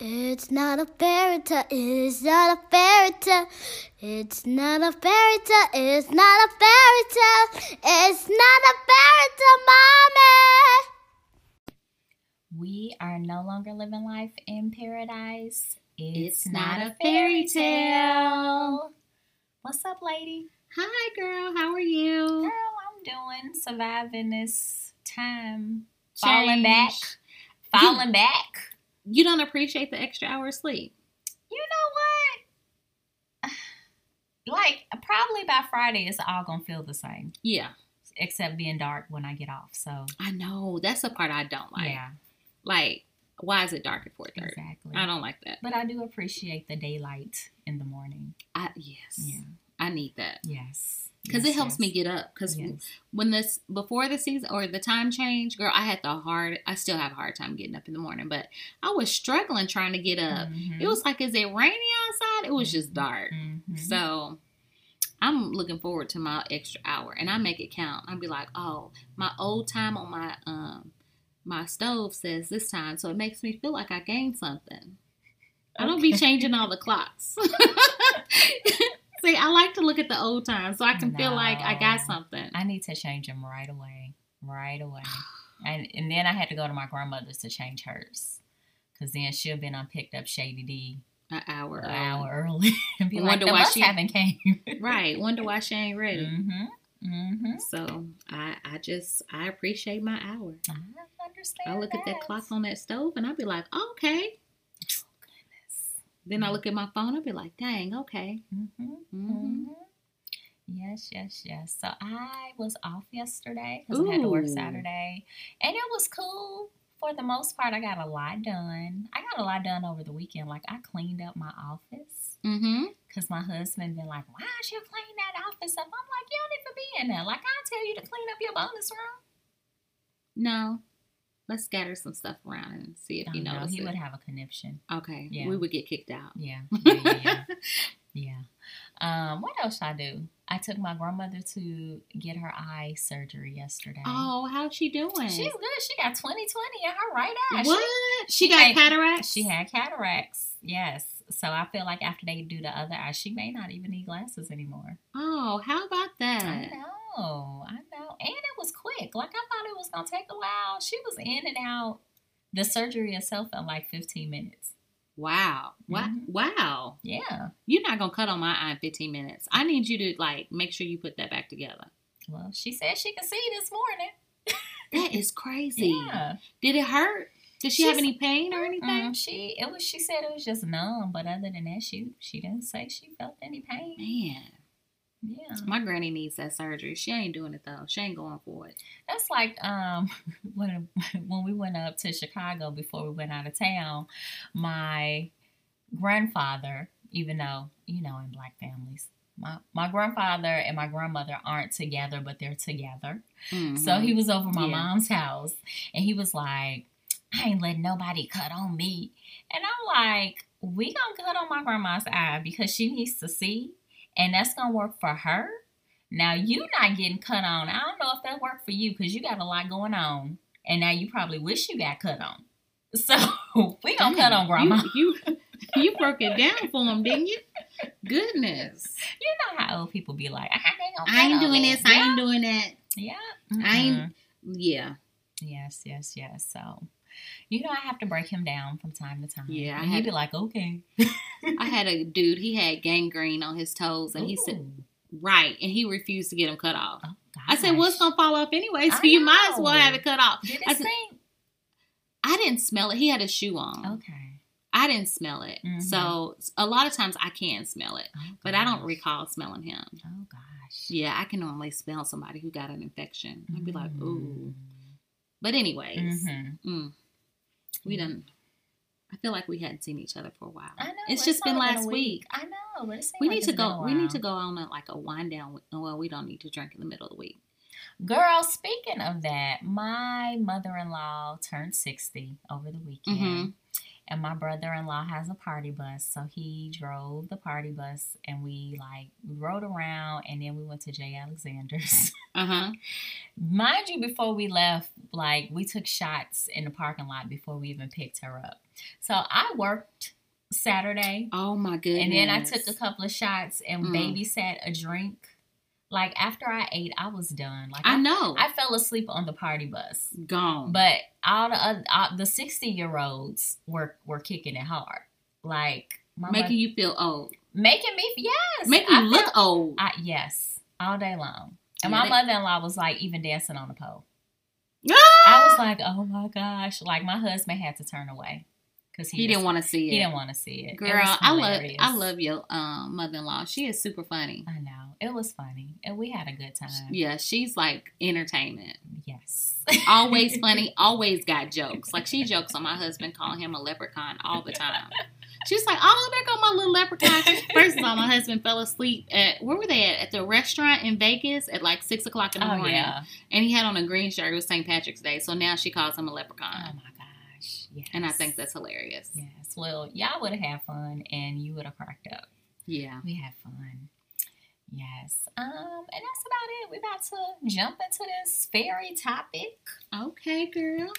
It's not a fairy tale. It's not a fairy tale. It's not a fairy tale. It's not a fairy tale. It's not a fairy tale, mommy. We are no longer living life in paradise. It's not a fairy tale. What's up, lady? Hi, girl. How are you? Girl, I'm doing surviving this time. Falling back. Falling back. You don't appreciate the extra hour of sleep. You know what? Like, probably by Friday, it's all gonna feel the same, Yeah, except being dark when I get off. So, I know. That's the part I don't like. yeah, Like, why is it dark at four thirty? exactly. I don't like that. But I do appreciate the daylight in the morning. I yes. Yeah. I need that Yes. Because Yes, it helps yes. me get up. Because Yes. when this before the season or the time change, girl, I had the hard. I still have a hard time getting up in the morning, but I was struggling trying to get up. Mhm. It was like, is it rainy outside? It was just dark. Mhm. So I'm looking forward to my extra hour and I make it count. I'll be like, oh, my old time on my um my stove says this time, so it makes me feel like I gained something. I don't be changing all the clocks. See, I like to look at the old time so I can feel like I got something. I need to change them right away. Right away. And and then I had to go to my grandmother's to change hers. Cause then she'll been on picked up Shady D An hour. an early. hour early and be like, wonder the why she- haven't came. Right. Wonder why she ain't ready. mm-hmm. Mm-hmm. So I I just I appreciate my hour. I understand. I look at that clock on that stove and I'll be like, okay. Then I look at my phone, I'll be like, dang, okay. Mm-hmm. hmm Mm-hmm. Yes, yes, yes. So I was off yesterday because I had to work. Saturday, and it was cool for the most part. I got a lot done. I got a lot done over the weekend. Like I cleaned up my office Mm-hmm. because my husband been like, "Why don't you clean that office up?" I'm like, "You don't even be in there. Like I tell you to clean up your bonus room." No. Let's scatter some stuff around and see if Oh, you no, he it. would have a conniption. okay. Yeah. We would get kicked out. Yeah, yeah, yeah. yeah. Um, what else should I do? I took my grandmother to get her eye surgery yesterday. Oh, how's she doing? She's good. She got 2020 in her right eye. She- what? She, she got had- cataracts? She, had cataracts. Yes. So I feel like after they do the other eye, she may not even need glasses anymore. Oh, how about that? I know. I know. And it was quick. Like I thought it was gonna take a while. She was in and out. The surgery itself in like 15 minutes. Wow. Wow. Mhm. Wow. Yeah. You're not going to cut on my eye in 15 minutes. I need you to, like, make sure you put that back together. Well, she said she could see this morning. That is crazy. Yeah. Did it hurt? Did she have any pain or anything? She it was she said it was just numb, but other than that, she she didn't say she felt any pain. Man, Yeah. my granny needs that surgery. She ain't doing it though. She ain't going for it. That's like um when when we went up to Chicago before we went out of town, my grandfather, even though, you know, in black families, my, my grandfather and my grandmother aren't together, but they're together. So Mhm. he was over my Yeah. mom's house and he was like, I ain't letting nobody cut on me. And I'm like, we gonna cut on my grandma's eye because she needs to see and that's gonna work for her. Now you not getting cut on. I don't know if that worked for you because you got a lot going on. And now you probably wish you got cut on. So we gonna cut on grandma. You, you you broke it down for him, didn't you? Goodness. You know how old people be like, I ain't, I ain't doing me." this. I ain't doing that. Yeah. I ain't-. Yeah. Yes, yes, yes. So, you know, I have to break him down from time to time. Yeah, and he'd be like, okay. I had a dude. He had gangrene on his toes, and he said right, and he refused to get them cut off. oh, I said, "What's gosh. gonna fall off anyway? So I you might as well have it cut off." Did it I said-? I didn't smell it. He had a shoe on. Okay. I didn't smell it. Mhm. So a lot of times I can smell it, Oh, but I don't recall smelling him. Oh gosh. Yeah, I can normally smell somebody who got an infection. I'd be like, ooh. Mm. But anyways, Mhm. mm, we didn't. I feel like we hadn't seen each other for a while. I know. It's just been last a week. I know, We like need to go. We need to go on a, like a wind down. Well, we don't need to drink in the middle of the week. Girl, speaking of that, my mother in law turned 60 over the weekend. Mhm. And my brother in law has a party bus. So he drove the party bus and we like rode around and then we went to J. Alexander's. Uh huh. Mind you, before we left, like we took shots in the parking lot before we even picked her up. So I worked Saturday, Oh my goodness. and then I took a couple of shots and Mm. babysat a drink. Like after I ate, I was done. Like I know. I fell asleep on the party bus. Gone. But all the other, all, the sixty year olds were were kicking it hard, like my making mother- you feel old. making me yes, Making you I look felt- old. I, yes, all day long. And Yeah, my mother in law was like even dancing on the pole. Ah! I was like, oh my gosh! Like my husband had to turn away because he, he didn't want to see it. He didn't want to see it. It Girl, was I love. I love your um, mother-in-law. She is super funny. I know it was funny, and we had a good time. Yeah, she's like entertainment. Yes. Always funny, always got jokes. Like she jokes on my husband calling him a leprechaun all the time. She's like, "Oh, there go my little leprechaun." First of all, my husband fell asleep at where were they at? At the restaurant in Vegas at like six o'clock in the oh morning, yeah. and he had on a green shirt. It was St. Patrick's Day, so now she calls him a Oh leprechaun, my gosh. Yes. and I think that's hilarious. Yes. Well, y'all would have had fun, and you would have cracked up. Yeah. We had fun. Yes. Um, and that's about it. We're about to jump into this fairy topic. Okay, girl.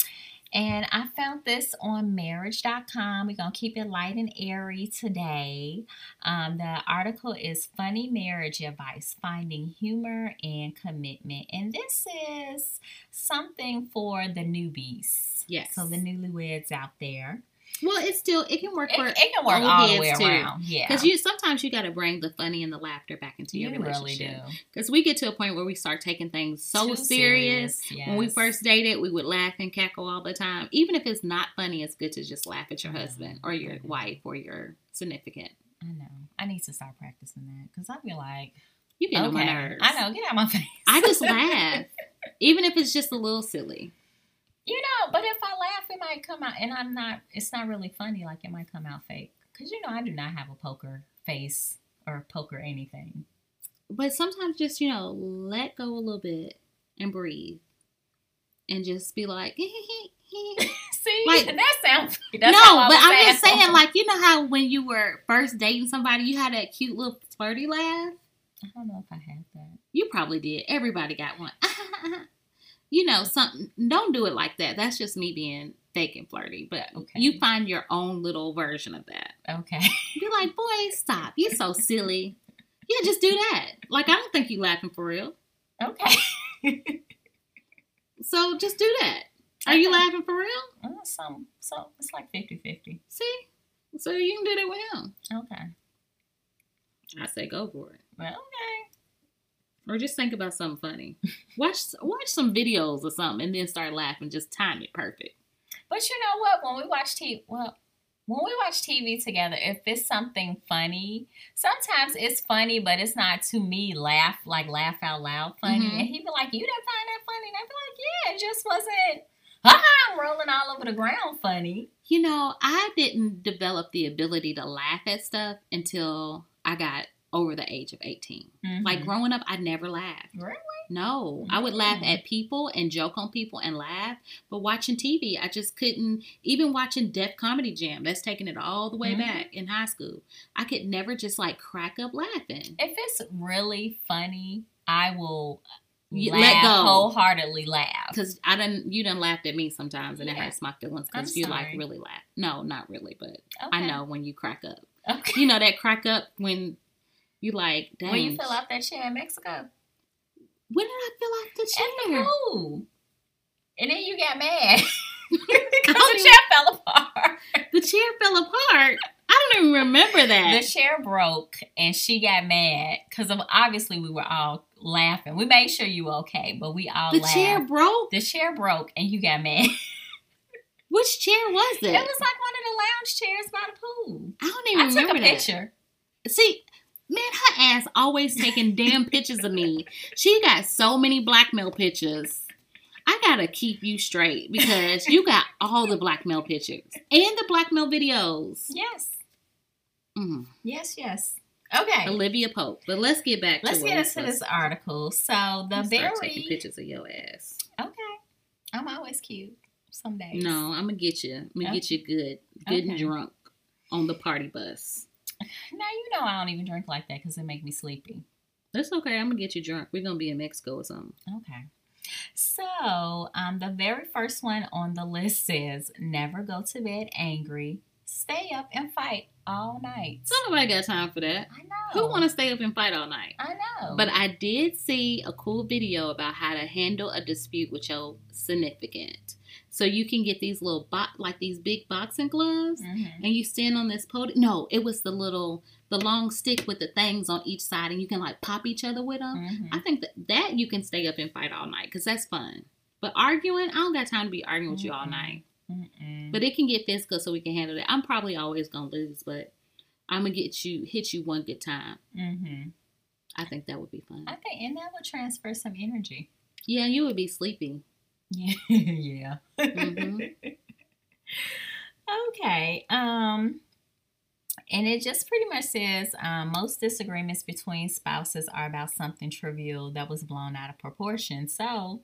And I found this on marriage.com. We're going to keep it light and airy today. Um, the article is Funny Marriage Advice Finding Humor and Commitment. And this is something for the newbies. Yes. So the newlyweds out there. Well, it's still it can work It, for it can work all the way too. around. Yeah. Because you sometimes you got to bring the funny and the laughter back into your you really relationship. do. Because we get to a point where we start taking things so Too serious. serious, When we yes. first dated, we would laugh and cackle all the time. Even if it's not funny, it's good to just laugh at your husband or your wife or your significant. I know. I need to start practicing that because I feel like You get on my nerves. I know. Get out of my face. I just laugh, even if it's just a little silly. You know, but if I laugh, it might come out, and I'm not. It's not really funny. Like it might come out fake. Cause you know, I do not have a poker face or poker anything. But sometimes just you know let go a little bit and breathe, and just be like. See, Like- that sounds. no, That's I but I'm just saying, like, you know how when you were first dating somebody, you had that cute little flirty laugh? I don't know if I had that. You probably did. Everybody got one. You know, something. Don't do it like that. That's just me being fake and flirty. But Okay. you find your own little version of that. Okay. Be like, boy, stop. You're so silly. Yeah, just do that. Like, I don't think you're laughing for real. Okay. So just do that. Are you laughing for real? Uh, some. So it's like 50-50. See? So you can do that with him. Okay. I say go for it. Well, okay. Or just think about something funny. Watch watch some videos or something and then start laughing. Just time it perfect. But you know what? When we watch TV, well, when we watch TV together, if it's something funny, sometimes it's funny, but it's not to me laugh like laugh out loud funny. Mhm. And he'd be like, "You didn't find that funny?" And I'd be like, "Yeah, it just wasn't." I'm rolling all over the ground. Funny. You know, I didn't develop the ability to laugh at stuff until I got over the age of 18. Like Mhm. growing up, I never laughed. Really? No, I would laugh Mm. at people and joke on people and laugh. But watching TV, I just couldn't. Even watching Def Comedy Jam, that's taking it all the way Mhm. back in high school. I could never just like crack up laughing. if it's really funny, I will You- laugh, let go. wholeheartedly laugh. Because I didn't you done laughed at me sometimes, and it Yeah. hurts my feelings. Because you like really laugh. No, not really, but I know when you crack up. Okay. You know that crack up when you like, dang. When you fill out that chair in Mexico. When did I fill out the chair? At the pool. And then you got mad. Because the chair fell apart. The chair fell apart. I don't even remember that. The chair broke and she got mad because obviously we were all laughing. We made sure you were okay, but we all The laughed. chair broke. the chair broke and you got mad. Which chair was It it? was like one of the lounge chairs by the pool. I don't even I even took remember a that. picture. See, man, her ass always taking damn pictures of me. She got so many blackmail pictures. I gotta keep you straight because you got all the blackmail pictures and the blackmail videos. Yes. Mm. Yes, yes. Okay. Olivia Pope. But let's get back to Let's what get into this article. So the to- Start taking pictures of your ass. Okay. I'm always cute. Some days. No, I'm gonna get you. I'm gonna get you good, good and drunk on the party bus. Now you know I don't even drink like that because it make me sleepy. That's okay. I'm gonna get you drunk. We're gonna be in Mexico or something. Okay. So, um, the very first one on the list says never go to bed angry, stay up and fight all night. So nobody got time for that. I know. Who want to stay up and fight all night? I know. But I did see a cool video about how to handle a dispute with your significant. So you can get these little bo- like these big boxing gloves, Mhm. and you stand on this podium. No, it was the little the long stick with the things on each side, and you can like pop each other with them. Mhm. I think that that you can stay up and fight all night because that's fun. But arguing, I don't got time to be arguing with you all night. Mm-mm. But it can get physical, so we can handle it. I'm probably always gonna lose, but I'm gonna get you hit you one good time. Mhm. I think that would be fun. I think, and that would transfer some energy. Yeah, you would be sleepy. Yeah. yeah. Mhm. okay. Um and it just pretty much says um, most disagreements between spouses are about something trivial that was blown out of proportion. So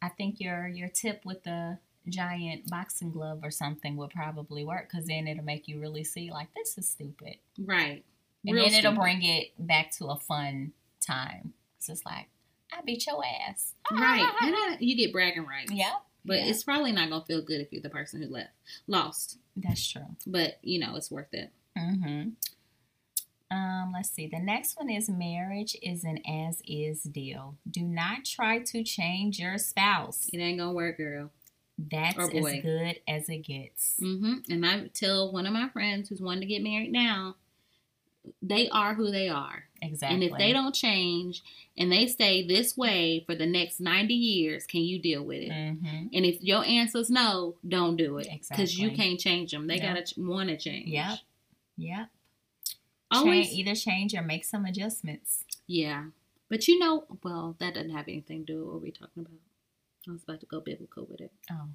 I think your your tip with the giant boxing glove or something would probably work because then it'll make you really see like this is stupid. Right. And Real then it'll bring it back to a fun time. It's just like, I beat your ass. Right. And I, you get bragging rights. Yeah. But yeah. it's probably not gonna feel good if you're the person who left. Lost. That's true. But you know, it's worth it. Mm-hmm. Um, let's see. The next one is marriage is an as is deal. Do not try to change your spouse. It ain't gonna work, girl. That's as good as it gets. hmm And I tell one of my friends who's wanting to get married now, they are who they are. Exactly. And if they don't change and they stay this way for the next 90 years, can you deal with it? Mm-hmm. And if your answer's no, don't do it. Because you can't change them. They Yep. gotta ch- want to change. Yep. Yep. Always. Change, either change or make some adjustments. Yeah. But you know, well, that doesn't have anything to do with what we're talking about. I was about to go biblical with it. Oh.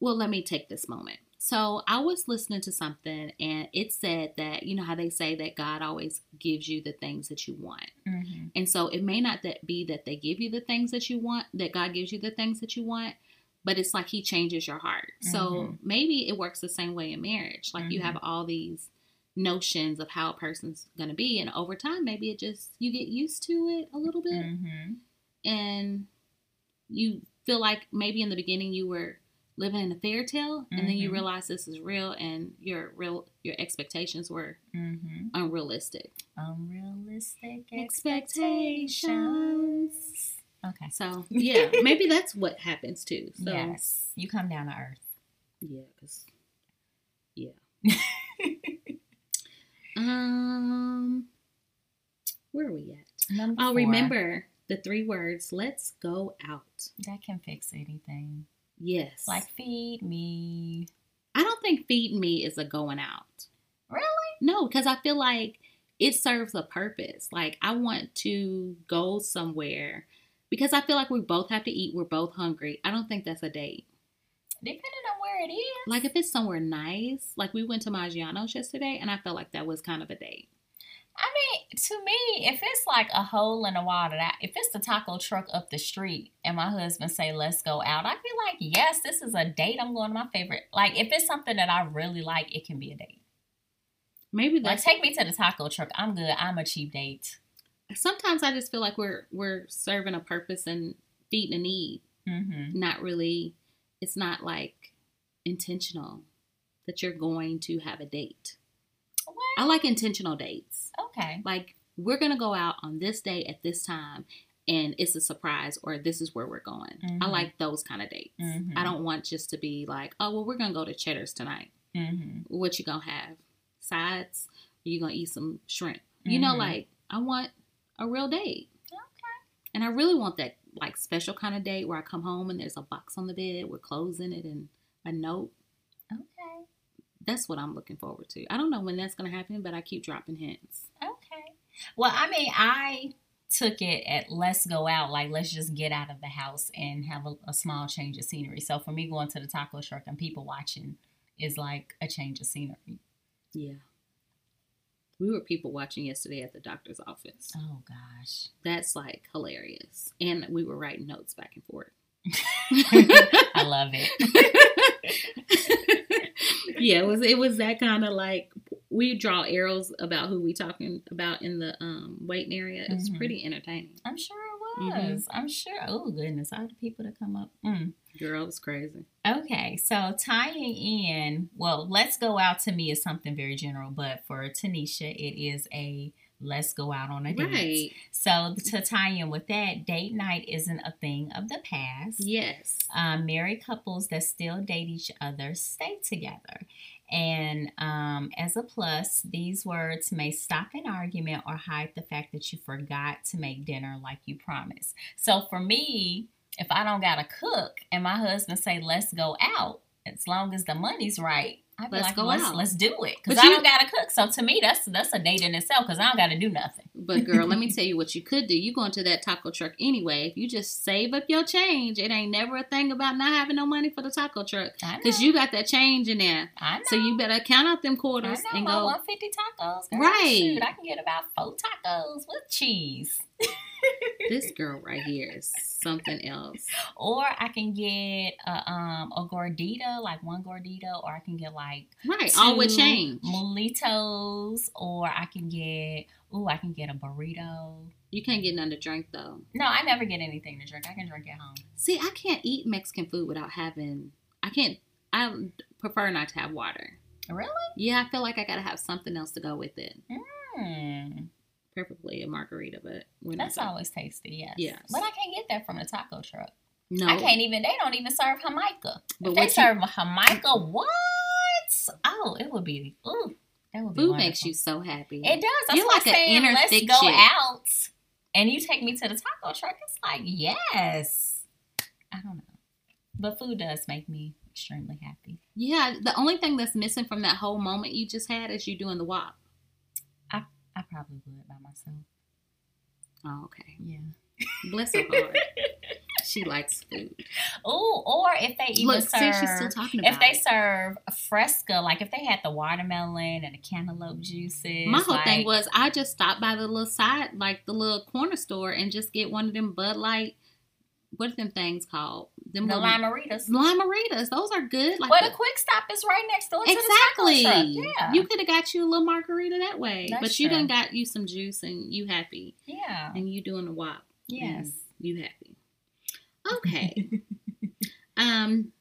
Well, let me take this moment. So I was listening to something and it said that, you know how they say that God always gives you the things that you want. Mm-hmm. And so it may not that be that they give you the things that you want, that God gives you the things that you want, but it's like he changes your heart. So Mhm. maybe it works the same way in marriage. Like you Mhm. have all these notions of how a person's going to be and over time maybe it just you get used to it a little bit Mm-hmm. and you feel like maybe in the beginning you were living in a fairy tale and then you Mhm. realize this is real and your real your expectations were Mm-hmm. unrealistic Unrealistic Expectations. Okay. so yeah maybe that's what happens too so yes. You come down to earth. yeah because yeah um where are we at Number oh four. remember the three words let's go out That can fix anything. Yes Like feed me. i don't think feed me is a going out Really? No, because I feel like it serves a purpose. Like I want to go somewhere because I feel like we both have to eat. We're both hungry. I don't think that's a date. Depending on where it is. Like if it's somewhere nice, like we went to Maggiano's yesterday, and I felt like that was kind of a date. I mean, to me, if it's like a hole in the wall that I, if it's the taco truck up the street and my husband say let's go out, I feel like yes, this is a date. I'm going to my favorite. Like if it's something that I really like, it can be a date. Maybe Like take me to the taco truck. I'm good. I'm a cheap date. sometimes I just feel like we're we're serving a purpose and feeding a need. Mm-hmm. Not really. It's not like intentional that you're going to have a date. I like intentional dates. okay. like we're gonna go out on this day at this time and it's a surprise or this is where we're going i Mhm. like those kind of dates Mhm. i don't want just to be like oh well we're gonna go to cheddar's tonight Mm-hmm. what you gonna have sides you gonna eat some shrimp you know Mhm. like i want a real date Okay. and i really want that like special kind of date where i come home and there's a box on the bed with clothes in it and a note Okay. That's what i'm looking forward to i don't know when that's gonna happen but i keep dropping hints Okay. Well, I mean, I took it at let's go out, like let's just get out of the house and have a, a small change of scenery. So for me, going to the taco truck and people watching is like a change of scenery. yeah we were people watching yesterday at the doctor's office Oh gosh. That's like hilarious. And we were writing notes back and forth. I love it. yeah, it was it was that kind of like we draw arrows about who we talking about in the um waiting area. It was Mhm. pretty entertaining. I'm sure it was. I'm sure. Oh goodness, all the people that come up. Mm. Girl, it was crazy. Okay, so tying in, well, let's go out to me is something very general, but for Tanisha, it is a let's go out on a date. Right. So to tie in with that, date night isn't a thing of the past. Yes. Um, married couples that still date each other stay together. And um, as a plus, these words may stop an argument or hide the fact that you forgot to make dinner like you promised. So for me, if I don't got to cook and my husband say, let's go out, as long as the money's right, I'd Let's like, go let's, out. let's do it. Because I you- don't got to cook. So to me, that's that's a date in itself because I don't got to do nothing. But girl, let me tell you what you could do. You go into that taco truck anyway. If you just save up your change, it ain't never a thing about not having no money for the taco truck. Cause you got that change in there. I know. So you better count out them I quarters know, and go. 150 tacos. Girl. Right. Shoot, I can get about four tacos with cheese. This girl right here is something else. Or I can get a, um, a gordita, like one gordita, or I can get like Right, all with change. Mulitas, or I can get, ooh, I can get a burrito. You can't get none to drink though. No, I never get anything to drink. I can drink at home. See, I can't eat Mexican food without having. I can't. I prefer not to have water. Really? Yeah, I feel like I gotta have something else to go with it. Hmm. Preferably a margarita, but That's talking- always tasty, yes. Yes. But I can't get that from the taco truck. No, I can't even, they don't even serve Jamaica. But if they you- serve Jamaica, what? Oh, it would be, ooh, that would be Food makes you so happy. It does. That's You're like I'm an inner let's thick go chick. out and you take me to the taco truck. It's like, yes. I don't know. But food does make me extremely happy. Yeah, the only thing that's missing from that whole moment you just had is you doing the walk. I probably would by myself. Oh, okay. Yeah. Bless her heart. she likes food. Oh, or if they even Look, see, serve, she's still talking about if they it. serve fresca, like if they had the watermelon and the cantaloupe juices. My whole thing was I just stopped by the little side, like the little corner store, and just get one of them Bud Light. What are them things called? Them the little- Lime-A-Ritas. Lime-A-Ritas. Those are good. Like But the- the quick stop is right next door to exactly. the taco truck. Yeah. You could have got you a little margarita that way, That's but you true. done got you some juice and you happy, yeah. and you doing the walk. Yes. you happy. Okay. um,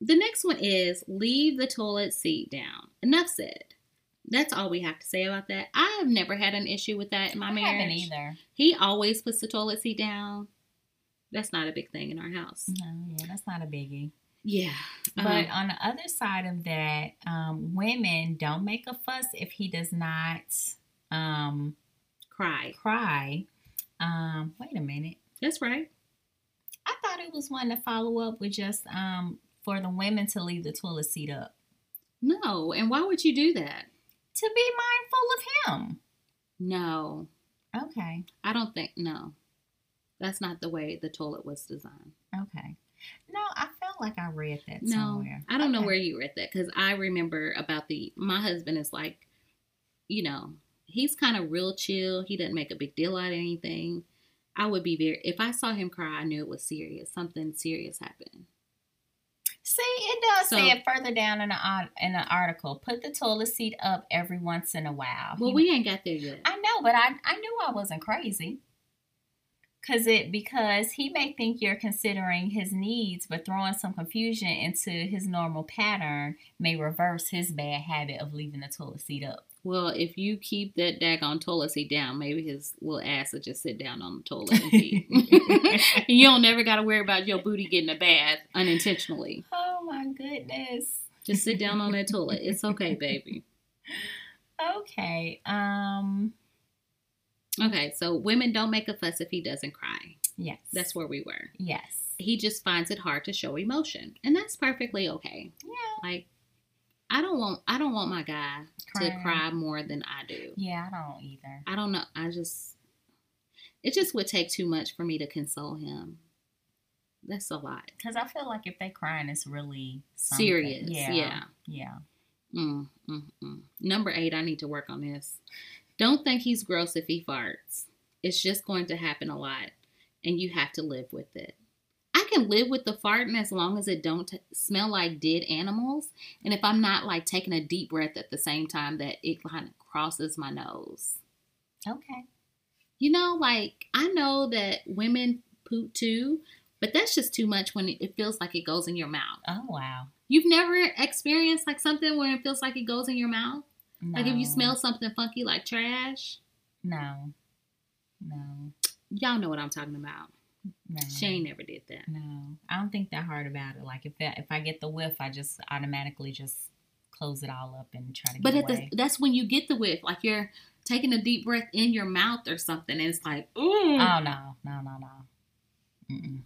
the next one is leave the toilet seat down. Enough said. That's all we have to say about that. I have never had an issue with that in my I marriage. haven't either. He always puts the toilet seat down. That's not a big thing in our house. No, yeah, that's not a biggie. Yeah. But Um, on the other side of that, um, women don't make a fuss if he does not um, cry. cry. Um, wait a minute. That's right. I thought it was one to follow up with just um, for the women to leave the toilet seat up No. And why would you do that? to be mindful of him. No. Okay. I don't think, no. That's not the way the toilet was designed. Okay. No, I felt like I read that No, somewhere. I don't know where you read that because I remember about the. My husband is like, you know, he's kind of real chill. He doesn't make a big deal out of anything. I would be very. If I saw him cry, I knew it was serious. Something serious happened. See, it does So- say it further down in the art- in the article. Put the toilet seat up every once in a while. Well, He- we ain't got there yet. I know, but I I knew I wasn't crazy. Cause it because he may think you're considering his needs, but throwing some confusion into his normal pattern may reverse his bad habit of leaving the toilet seat up. Well, if you keep that daggone toilet seat down, maybe his little ass will just sit down on the toilet and pee. you don't never got to worry about your booty getting a bath unintentionally. Oh my goodness. Just sit down on that toilet. It's okay, baby. Okay. Um. Okay, so women don't make a fuss if he doesn't cry. Yes. That's where we were. yes. He just finds it hard to show emotion, and that's perfectly okay. Yeah. Like, I don't want I don't want my guy to cry more than I do. Yeah, I don't either. I don't know. I just it just would take too much for me to console him. That's a lot. Because I feel like if they crying, it's really something. Serious. Yeah. yeah. Yeah. Mm, mm, mm. Number eight, I need to work on this. Don't think he's gross if he farts. It's just going to happen a lot, and you have to live with it. I can live with the farting as long as it don't t- smell like dead animals, and if I'm not like taking a deep breath at the same time that it kind of crosses my nose. Okay. You know, like I know that women poop too, but that's just too much when it, it feels like it goes in your mouth. Oh wow. You've never experienced like something where it feels like it goes in your mouth? No. Like if you smell something funky like trash? No. No. Y'all know what I'm talking about. No. Shane never did that. No. I don't think that hard about it. Like if that, if I get the whiff, I just automatically just close it all up and try to But the, that's when you get the whiff. Like you're taking a deep breath in your mouth or something, and it's like, ooh. oh no, no, no, no. Mm-mm.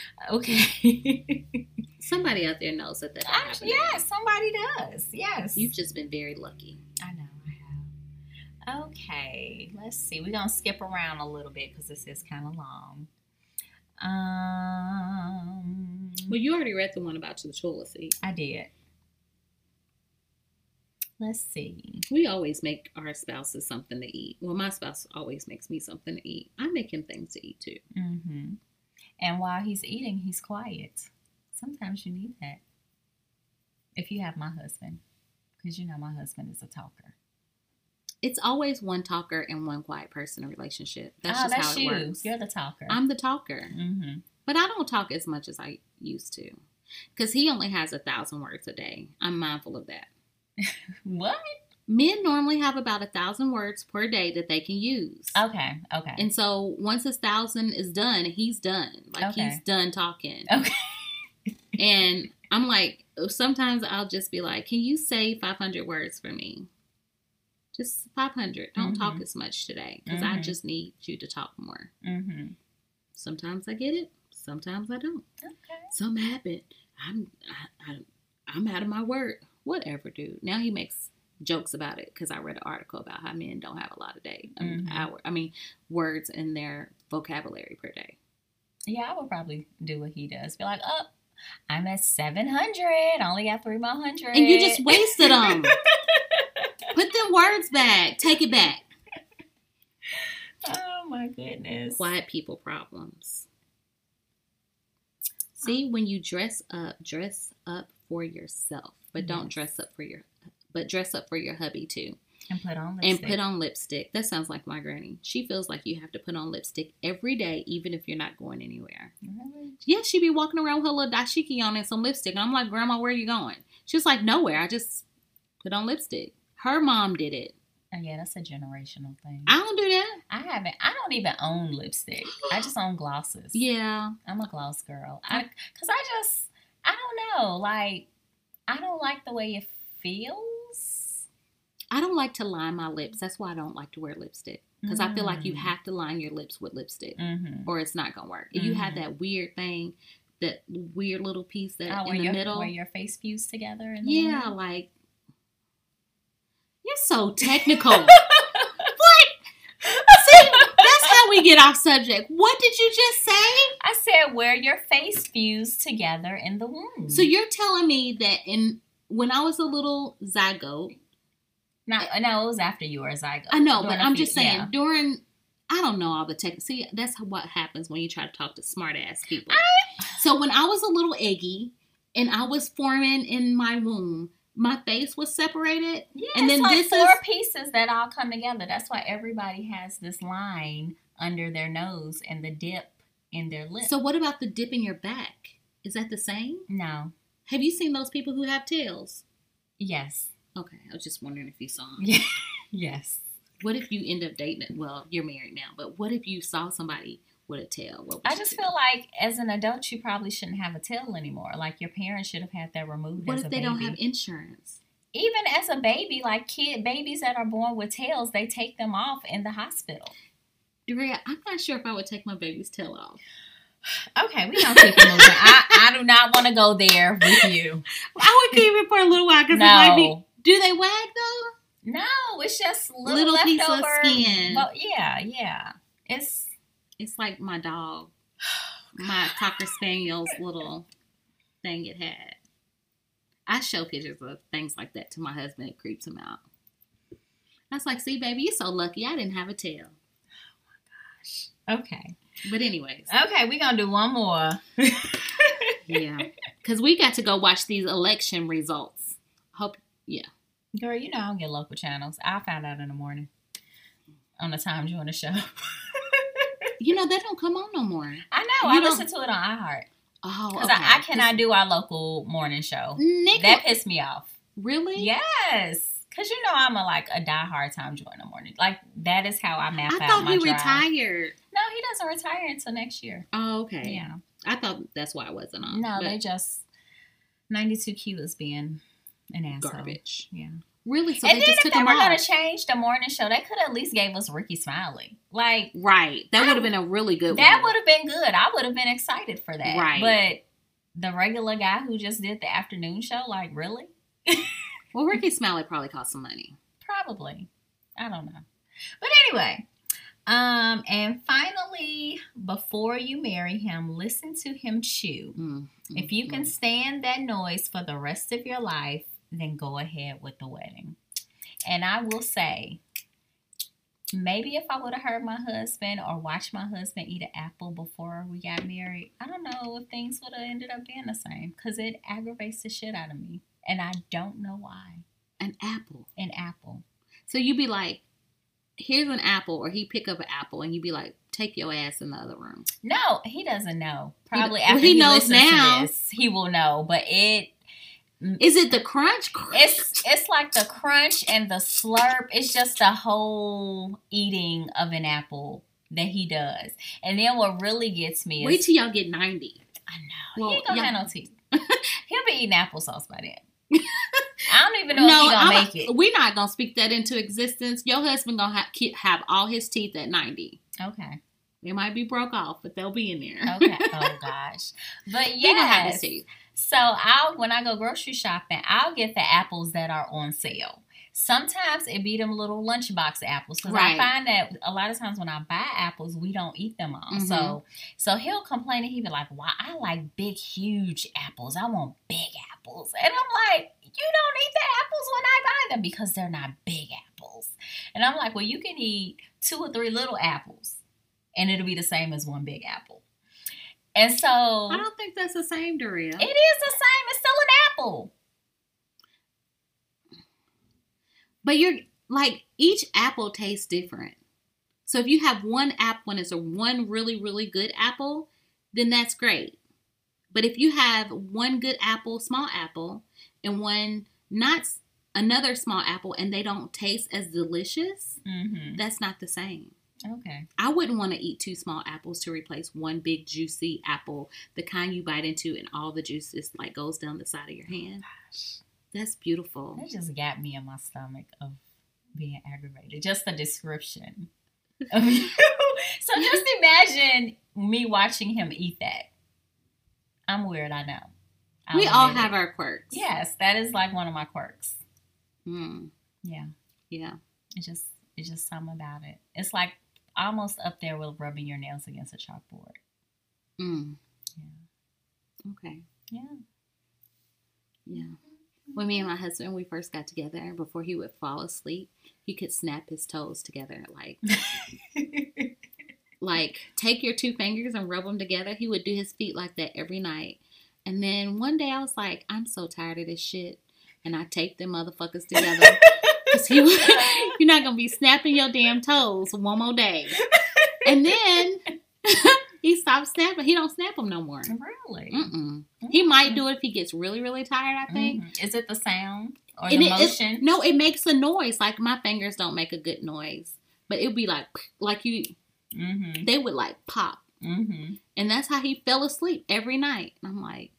Okay. Somebody out there knows that that Actually, yes, somebody does. Yes. You've just been very lucky. I know, I have. Okay, let's see. We're gonna skip around a little bit because this is kind of long. Um, Well, you already read the one about the toilet seat. I did. Let's see. We always make our spouses something to eat. Well, my spouse always makes me something to eat. I make him things to eat too. Mm-hmm. And while he's eating, he's quiet. Sometimes you need that. If you have my husband, because you know my husband is a talker. It's always one talker and one quiet person in a relationship. That's oh, just that's how it you. works. You're the talker. I'm the talker, mm-hmm. but I don't talk as much as I used to. Because he only has a thousand words a day. I'm mindful of that. What? Men normally have about a thousand words per day that they can use. Okay. Okay. And so once his thousand is done, he's done. Like Okay. he's done talking. okay. And I'm like, sometimes I'll just be like, can you say 500 words for me? Just 500. Don't talk Mhm. as much today because I Mhm. just need you to talk more. Mm-hmm. Sometimes I get it. Sometimes I don't. Okay. Something happened. I'm I, I, I'm out of my word. Whatever, dude. Now he makes jokes about it because I read an article about how men don't have a lot of day, um, Mhm. hour. I mean, words in their vocabulary per day. Yeah, I would probably do what he does. Be like, oh, I'm at 700. I only got three more hundred. And you just wasted them. Put them words back. Take it back. oh my goodness. Quiet people problems. See, when you dress up, dress up for yourself, but don't Yes. dress up for your, but dress up for your hubby too. And put on and lipstick. put on lipstick. That sounds like my granny. She feels like you have to put on lipstick every day, even if you're not going anywhere. Really? Yeah, she be walking around with her little dashiki on and some lipstick. And I'm like, Grandma, where are you going? She's like, nowhere. I just put on lipstick. Her mom did it. Oh, yeah, that's a generational thing. I don't do that. I haven't. I don't even own lipstick. I just own glosses. Yeah. I'm a gloss girl. I, cause I just, I don't know. Like, I don't like the way it feels. I don't like to line my lips. That's why I don't like to wear lipstick. Because I feel like you Mm. have to line your lips with lipstick Mm-hmm. or it's not going to work. If you have Mhm. that weird thing, that weird little piece that Oh, in the your, middle. where your face fused together. Yeah, middle? like you're so technical. what? See, that's how we get off subject. What did you just say? I said where your face fused together in the womb. So you're telling me that in when I was a little zygote, no, no, it was after you were a zygote. I know, but I'm few- just saying yeah. during. I don't know all the tech. See, that's what happens when you try to talk to smart ass people. so when I was a little eggy and I was forming in my womb, my face was separated. Yeah, and then like this four is- pieces that all come together. That's why everybody has this line under their nose and the dip in their lip. So what about the dip in your back? Is that the same? no, Have you seen those people who have tails? yes, Okay, I was just wondering if you saw yeah, yes. What if you end up dating? Well, you're married now, but what if you saw somebody with a tail? What would I just do? feel like as an adult, you probably shouldn't have a tail anymore. Like your parents should have had that removed. What if they baby. don't have insurance? Even as a baby, like kid babies that are born with tails, they take them off in the hospital. Doria, I'm not sure if I would take my baby's tail off. Okay, we don't keep it moving. I, I do not want to go there with you. I would keep it for a little while because it might be. Do they wag though? no, it's just little, Little piece of leftover skin. Well, yeah, yeah. It's It's like my dog, my cocker spaniel's little thing it had. I show pictures of things like that to my husband. It creeps him out. I was like, "See, baby, you're so lucky. I didn't have a tail." Oh my gosh. Okay. But anyways, Okay, we're gonna do one more. yeah, because we got to go watch these election results. Hope, yeah. Girl, you know I don't get local channels. I found out in the morning. on the Tom Joyner the show. You know they don't come on no more. I know. You I don't- listen to it on iHeart Oh, because okay. I, I cannot do our local morning show. Nick, That pissed me off. really? Yes. Cause you know I'm a like a diehard Tom Joyner in the morning. Like that is how I map I out thought my he drive. retired. No, he doesn't retire until next year. Oh, okay. Yeah. I thought that's why I wasn't on. No, they just 92Q is being an asshole. garbage. Yeah. Really? So and they then just if took they him were gonna change the morning show, they could at least gave us Rickey Smiley. Like right. That would have been a really good that one. would have been good. I would have been excited for that. Right. But the regular guy who just did the afternoon show, like really? Well, Rickey Smiley probably cost some money. Probably. I don't know. But anyway, um, and finally, before you marry him, listen to him chew. Mm, If mm, you can mm. stand that noise for the rest of your life, then go ahead with the wedding. And I will say, maybe if I would have heard my husband or watched my husband eat an apple before we got married, I don't know if things would have ended up being the same because it aggravates the shit out of me. And I don't know why. an apple. An apple. So you'd be like, "Here's an apple," or he pick up an apple, and you'd be like, "Take your ass in the other room." No, he doesn't know. Probably well, after he he, knows now. he will know. But it Mm. Is it the crunch? it's it's like the crunch and the slurp. It's just the whole eating of an apple that he does. And then what really gets me is Wait till y'all get ninety. I know Well, he ain't gonna have no teeth. He'll be eating applesauce by then. I don't even know no, if he gonna I'm- make it. we're not gonna speak that into existence. Your husband gonna have, have all his teeth at ninety. Okay. They might be broke off, but they'll be in there. Okay. Oh gosh. But He gonna have his teeth. So I'll when I go grocery shopping, I'll get the apples that are on sale. Sometimes it be them little lunchbox apples because Right. I find that a lot of times when I buy apples, we don't eat them all. So Mhm. so he'll complain and he'll be like, "Why I like big, huge apples? I want big apples." And I'm like, "You don't eat the apples when I buy them because they're not big apples." And I'm like, "Well, you can eat two or three little apples, and it'll be the same as one big apple." And so I don't think that's the same, Daria. it is the same. It's still an apple. But you're like each apple tastes different. So if you have one apple and it's a one really really good apple, then that's great. But if you have one good apple, small apple, and one not another small apple and they don't taste as delicious, Mm-hmm. that's not the same. Okay. I wouldn't want to eat two small apples to replace one big juicy apple, the kind you bite into and all the juice just like goes down the side of your hand. That's beautiful. That just got me in my stomach of being aggravated. Just the description of you. so just imagine me watching him eat that. I'm weird, I know. I'll We all have it. our quirks. Yes, that is like one of my quirks. Mm, Yeah. yeah. It's just it's just something about it. It's like almost up there with rubbing your nails against a chalkboard. Mm. Yeah. Okay. Yeah. Yeah. When me and my husband we first got together, before he would fall asleep, he could snap his toes together like like take your two fingers and rub them together. He would do his feet like that every night. And then one day I was like, I'm so tired of this shit. And I taped them motherfuckers together. Would, you're not gonna be snapping your damn toes one more day. And then he stopped snapping. He don't snap them no more. really? Mm-mm. He might do it if he gets really, really tired. I think. Mhm. Is it the sound or And the it- it- motion? no, it makes a noise. Like my fingers don't make a good noise, but it'd be like like you. Mm-hmm. They would like pop, Mm-hmm. and that's how he fell asleep every night. I'm like,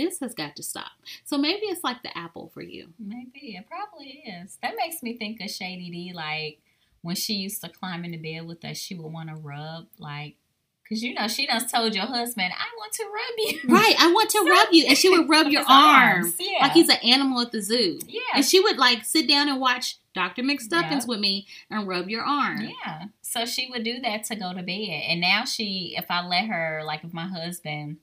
this has got to stop. So maybe it's like the apple for you. Maybe it probably is. That makes me think of Shady D. Like when she used to climb into bed with us, she would want to rub like. Cause you know she done told your husband, "I want to rub you." Right? I want to rub you, and she would rub your His arm arms, yeah. like he's an animal at the zoo. Yeah. And she would like sit down and watch Dr. McStuffins Yeah. with me and rub your arm. Yeah. So she would do that to go to bed. And now she, if I let her, like if my husband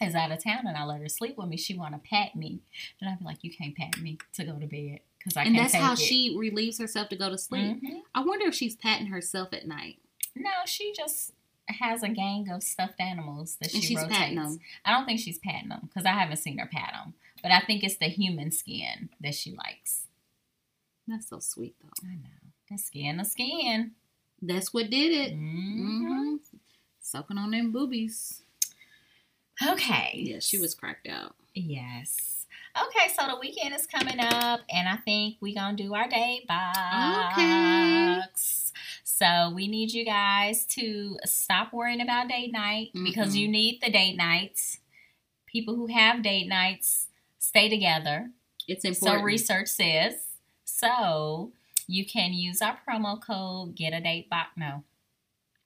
is out of town and I let her sleep with me, she want to pat me. And I'd be like, you can't pat me to go to bed because I and can't that's how it. she relieves herself to go to sleep. Mhm. I wonder if she's patting herself at night. No, she just has a gang of stuffed animals that And she she's rotates. patting them. I don't think she's patting them because I haven't seen her pat them. But I think it's the human skin that she likes. That's so sweet though. I know. The skin, the skin. That's what did it. Mhm. Mm-hmm. Soaking on them boobies. Okay. Yeah, she was cracked out. Yes. Okay, so the weekend is coming up, and I think we're gonna do our date box. Okay. So we need you guys to stop worrying about date night because Mhm. you need the date nights. People who have date nights stay together. It's important. So research says. So you can use our promo code get a date box. No.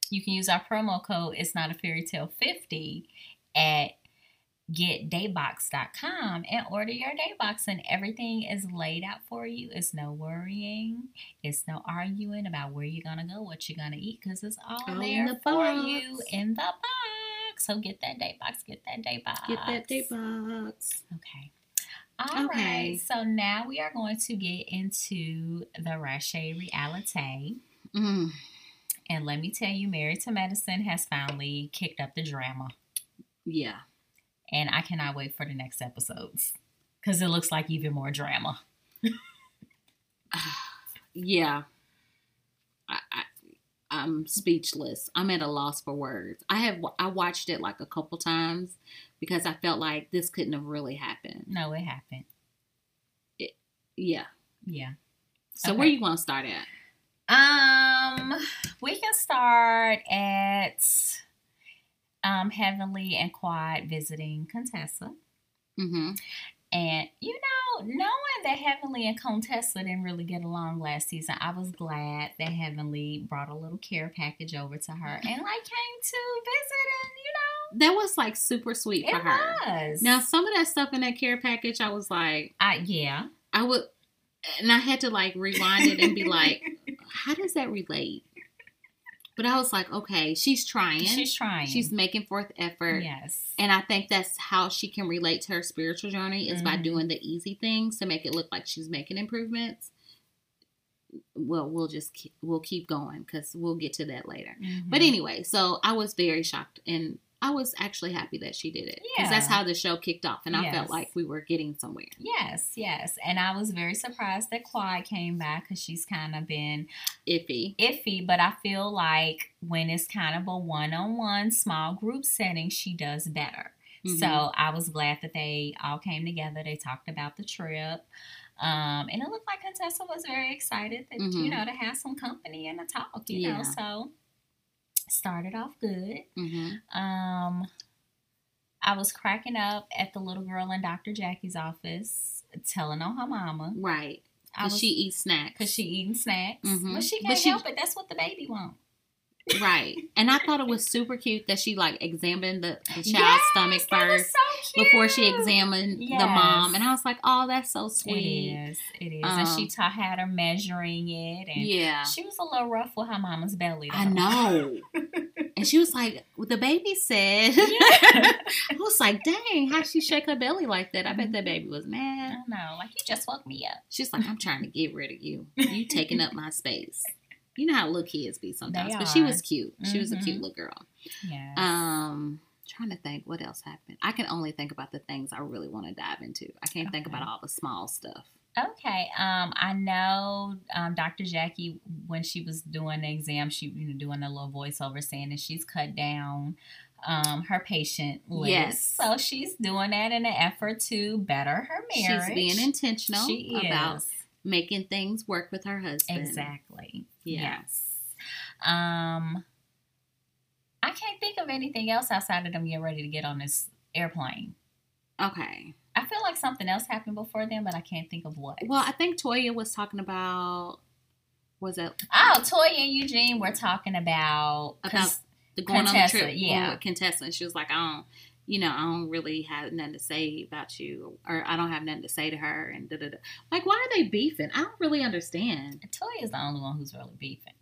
You can use our promo code it's not a fairy tale 50 at getdatebox.com and order your date box and everything is laid out for you. It's no worrying. It's no arguing about where you're gonna go, what you're gonna eat, because it's all there the for you in the box. So get that date box, get that date box. Get that date box. Okay. All right. Okay. So now we are going to get into the Ratchet reality. Mm. And let me tell you, Married to Medicine has finally kicked up the drama. Yeah. And I cannot wait for the next episodes. Because it looks like even more drama. Yeah. I, I I'm speechless. I'm at a loss for words. I have I watched it like a couple times because I felt like this couldn't have really happened. No, it happened. Yeah. Yeah. So Okay. where you want to start at? Um, we can start at um Heavenly and Quad visiting Contessa. Mm-hmm. And you know, knowing that Heavenly and Contessa didn't really get along last season, I was glad that Heavenly brought a little care package over to her and like came to visit and you know, That was like super sweet for it her. was. Now some of that stuff in that care package, I was like, I yeah. I would, and I had to like rewind it and be like, how does that relate? But I was like, okay, she's trying. She's trying. She's making forth effort. yes. And I think that's how she can relate to her spiritual journey is by Mhm. doing the easy things to make it look like she's making improvements. Well, we'll just keep, we'll keep going because we'll get to that later. Mhm. But anyway, so I was very shocked and I was actually happy that she did it because that's how the show kicked off, and I felt like we were getting somewhere. Yes, yes. And I was very surprised that Quad came back because she's kind of been Iffy, iffy, but I feel like when it's kind of a one on one small group setting, she does better. Mhm. So I was glad that they all came together. They talked about the trip. Um, and it looked like Contessa was very excited that, you Mhm. know, to have some company and a talk, you Yeah. know. So started off good. Mhm. Um, I was cracking up at the little girl in Dr. Jackie's office telling on her mama. right? Was- she eats snacks, Cause she eating snacks, Mhm. but she can't she- help it. That's what the baby wants. Right? And I thought it was super cute that she like examined the, the child's Yes, stomach first so before she examined the mom, and I was like, oh, that's so sweet. It is. It is. and she Um, taught had her measuring it, and Yeah, she was a little rough with her mama's belly. I know. and she was like, well, the baby said. Yeah. I was like, dang, how she shake her belly like that? I bet that baby was mad. I know. Like you just woke me up. She's like, I'm trying to get rid of you. You taking up my space. You know how little kids be sometimes, They but she was cute. She was a cute Mhm. little girl. Yes. Um, trying to think what else happened. I can only think about the things I really want to dive into. I can't think about all the small stuff. Okay. Um, I know um, Dr. Jackie when she was doing the exam, she you know doing a little voiceover saying that she's cut down um her patient list. Yes. So she's doing that in an effort to better her marriage. She's being intentional She about is. making things work with her husband. Exactly. Yeah. Yes. Um, I can't think of anything else outside of them getting ready to get on this airplane. Okay. I feel like something else happened before then, but I can't think of what. Well, I think Toya was talking about was it Oh, Toya and Eugene were talking about about the going on the trip yeah. with Contessa, and she was like, I don't, you know, I don't really have nothing to say about you, or I don't have nothing to say to her, and da da da. Like, why are they beefing? I don't really understand. Toya is the only one who's really beefing.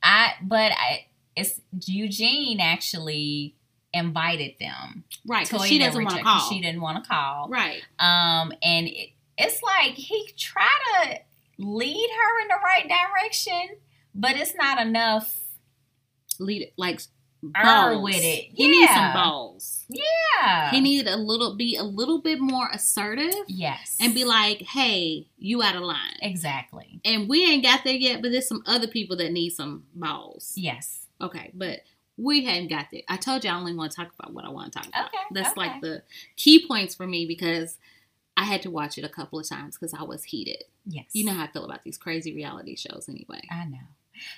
I but I it's Eugene actually invited them. Right? Toya she didn't doesn't want to call. She didn't want to call. Right. Um, and it, it's like he try to lead her in the right direction, but it's not enough. Lead like balls. with it. He needs some balls. Yeah. He needed a little be a little bit more assertive yes. and be like, "Hey, you out of line." exactly. And we ain't got there yet, but there's some other people that need some balls. Yes. Okay, but we hadn't got there. I told you I only want to talk about what I want to talk about. Okay, That's okay. like the key points for me because I had to watch it a couple of times because I was heated. Yes. You know how I feel about these crazy reality shows anyway. I know.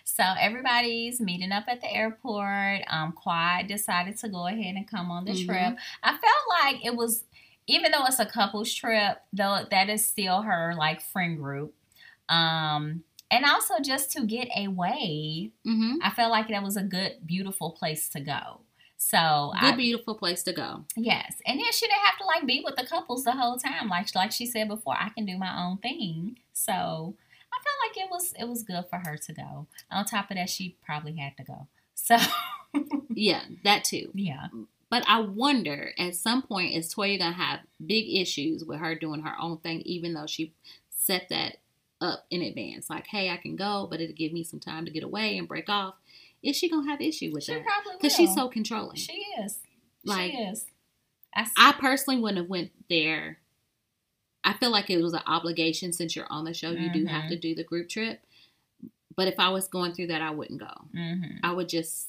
So everybody's meeting up at the airport. Um, Quad decided to go ahead and come on the Mhm. trip. I felt like it was, even though it's a couples trip, though that is still her like friend group. Um, and also just to get away, Mm-hmm. I felt like that was a good, beautiful place to go. So Good, I, beautiful place to go. yes, and then she didn't have to like be with the couples the whole time. Like like she said before, I can do my own thing. So felt like it was it was good for her to go. On top of that, she probably had to go. So Yeah, that too. yeah, But I wonder at some point is Toya gonna have big issues with her doing her own thing, even though she set that up in advance. Like, hey, I can go, but it'll give me some time to get away and break off. Is she gonna have issue with she that? probably Because she's so controlling. she is Like, she is. I personally wouldn't have went there. I feel like it was an obligation since you're on the show. You do have to do the group trip. But if I was going through that, I wouldn't go. mhm, I would just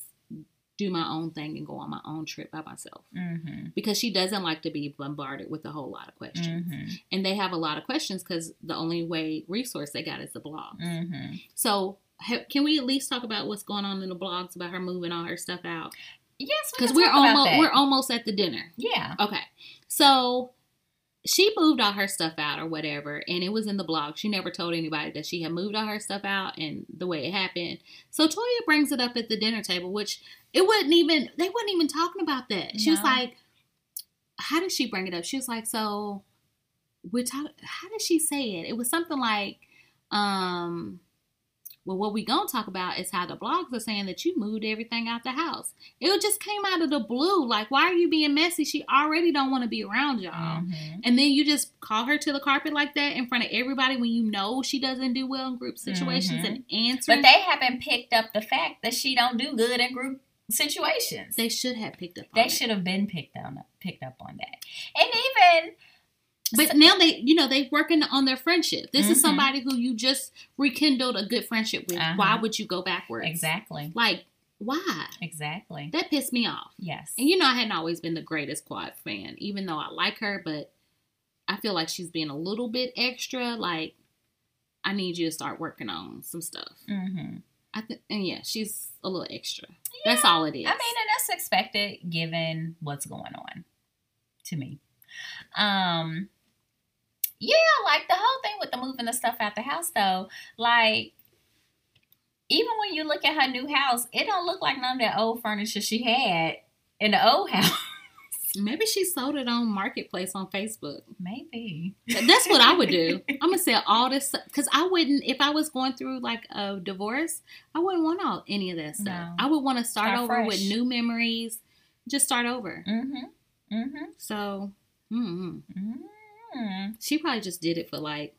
do my own thing and go on my own trip by myself. mhm, Because she doesn't like to be bombarded with a whole lot of questions. mhm, And they have a lot of questions because the only way resource they got is the blog. mhm. So ha- can we at least talk about what's going on in the blogs about her moving all her stuff out? Yes, Because talk about almost that. we're almost at the dinner. yeah. Okay. So she moved all her stuff out or whatever, and it was in the blog. She never told anybody that she had moved all her stuff out and the way it happened. So Toya brings it up at the dinner table, which it wasn't even they weren't even talking about that. She was like, How did she bring it up? She was like, So we're talking how did she say it? It was something like, um well, what we gonna talk about is how the blogs are saying that you moved everything out the house. It just came out of the blue. Like, why are you being messy? She already don't want to be around y'all. Mhm. And then you just call her to the carpet like that in front of everybody when you know she doesn't do well in group situations Mhm. and answer. But they haven't picked up the fact that she don't do good in group situations. they should have picked up. On They should have been picked on picked up on that. And even But now they, you know, they working on their friendship. This is Mhm. somebody who you just rekindled a good friendship with. Uh-huh. Why would you go backwards? exactly, Like, why? exactly. That pissed me off. Yes. And you know, I hadn't always been the greatest Quad fan, even though I like her, but I feel like she's being a little bit extra. Like, I need you to start working on some stuff. Mm-hmm. I think, and yeah, she's a little extra. That's all it is. I mean, and that's expected given what's going on to me. Um, yeah, like the whole thing with the moving the stuff out the house, though, like. Even when you look at her new house, it don't look like none of that old furniture she had in the old house. maybe she sold it on Marketplace on Facebook. Maybe. That's what I would do. I'm gonna sell all this because I wouldn't. If I was going through like a divorce, I wouldn't want all any of that stuff. No. I would want to start, Start over with new memories. Just start over. Mm-hmm. Mm-hmm. So, mm Mm-hmm. She probably just did it for like,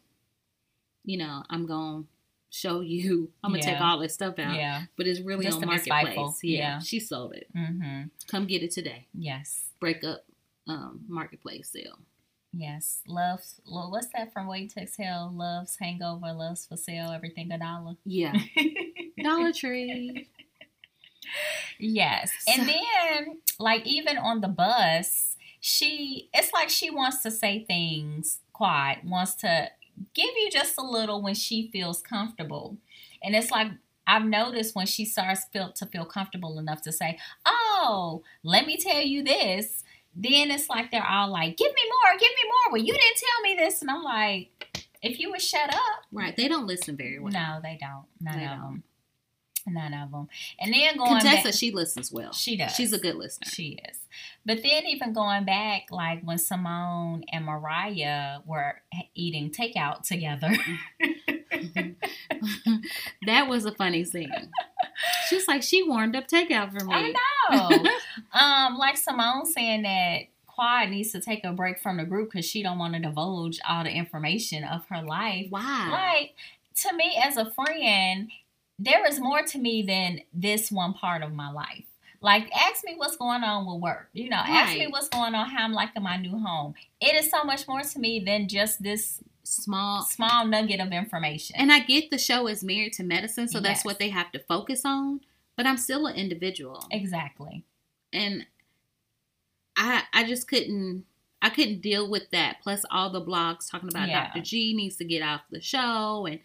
you know, I'm gonna show you. I'm gonna take all this stuff out. Yeah. But it's really Just on marketplace. Yeah, Yeah. she sold it. Mm-hmm. Come get it today. Yes. Break up um, marketplace sale. Yes. Love's lo- what's that from Wait to Exhale? Love's hangover, love's for sale, everything a dollar. Yeah, Dollar Tree. yes. And then like even on the bus, she it's like she wants to say things quiet, wants to give you just a little when she feels comfortable. And it's like I've noticed when she starts feel to feel comfortable enough to say, "Oh, let me tell you this." Then it's like they're all like, "Give me more, give me more." Well, you didn't tell me this, and I'm like, "If you would shut up." Right, they don't listen very well. No, they don't. None They of don't. None of them. And then going Contessa, back, she listens well. she does. She's a good listener. She is. But then even going back, like when Simone and Mariah were eating takeout together. that was a funny scene. She's like, she warmed up takeout for me. I know. um, like Simone saying that Quad needs to take a break from the group because she don't want to divulge all the information of her life. Why? Like to me as a friend, there is more to me than this one part of my life. Like, ask me what's going on with work. You know, ask me what's going on, how I'm liking my new home. It is so much more to me than just this Small. small nugget of information. And I get the show is married to medicine, so that's what they have to focus on. But I'm still an individual, exactly. and I I just couldn't I couldn't deal with that. Plus all the blogs talking about Yeah. Dr. G needs to get off the show, and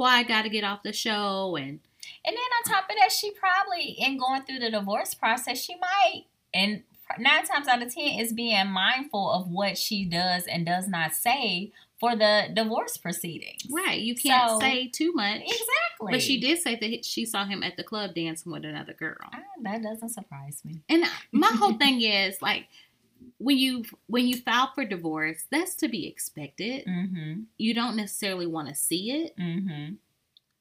Quad got to get off the show, and And then on top of that, she probably, in going through the divorce process, she might, and nine times out of ten, is being mindful of what she does and does not say for the divorce proceedings. right, you can't So- say too much. Exactly. But she did say that she saw him at the club dancing with another girl. Ah, that doesn't surprise me. And my whole thing is like when you when you file for divorce, that's to be expected. Mm-hmm. You don't necessarily want to see it, Mm-hmm.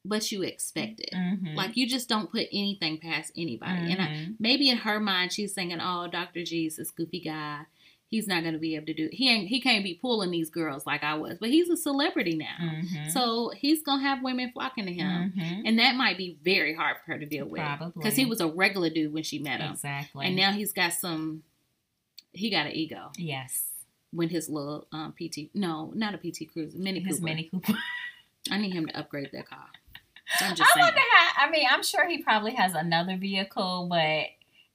but you expect it. Mm-hmm. Like you just don't put anything past anybody. And I, Mhm. maybe in her mind, she's thinking, "Oh, Doctor G's this goofy guy. He's not going to be able to do. He ain't. He can't be pulling these girls like I was. But he's a celebrity now, Mhm. so he's gonna have women flocking to him." Mhm. And that might be very hard for her to deal with. Probably. Because he was a regular dude when she met him. exactly. And now he's got some, he got an ego yes, when his little um, PT, no, not a PT Cruiser, Mini his Cooper. Mini Cooper. I need him to upgrade that car. I'm just I wonder how. I mean, I'm sure he probably has another vehicle, but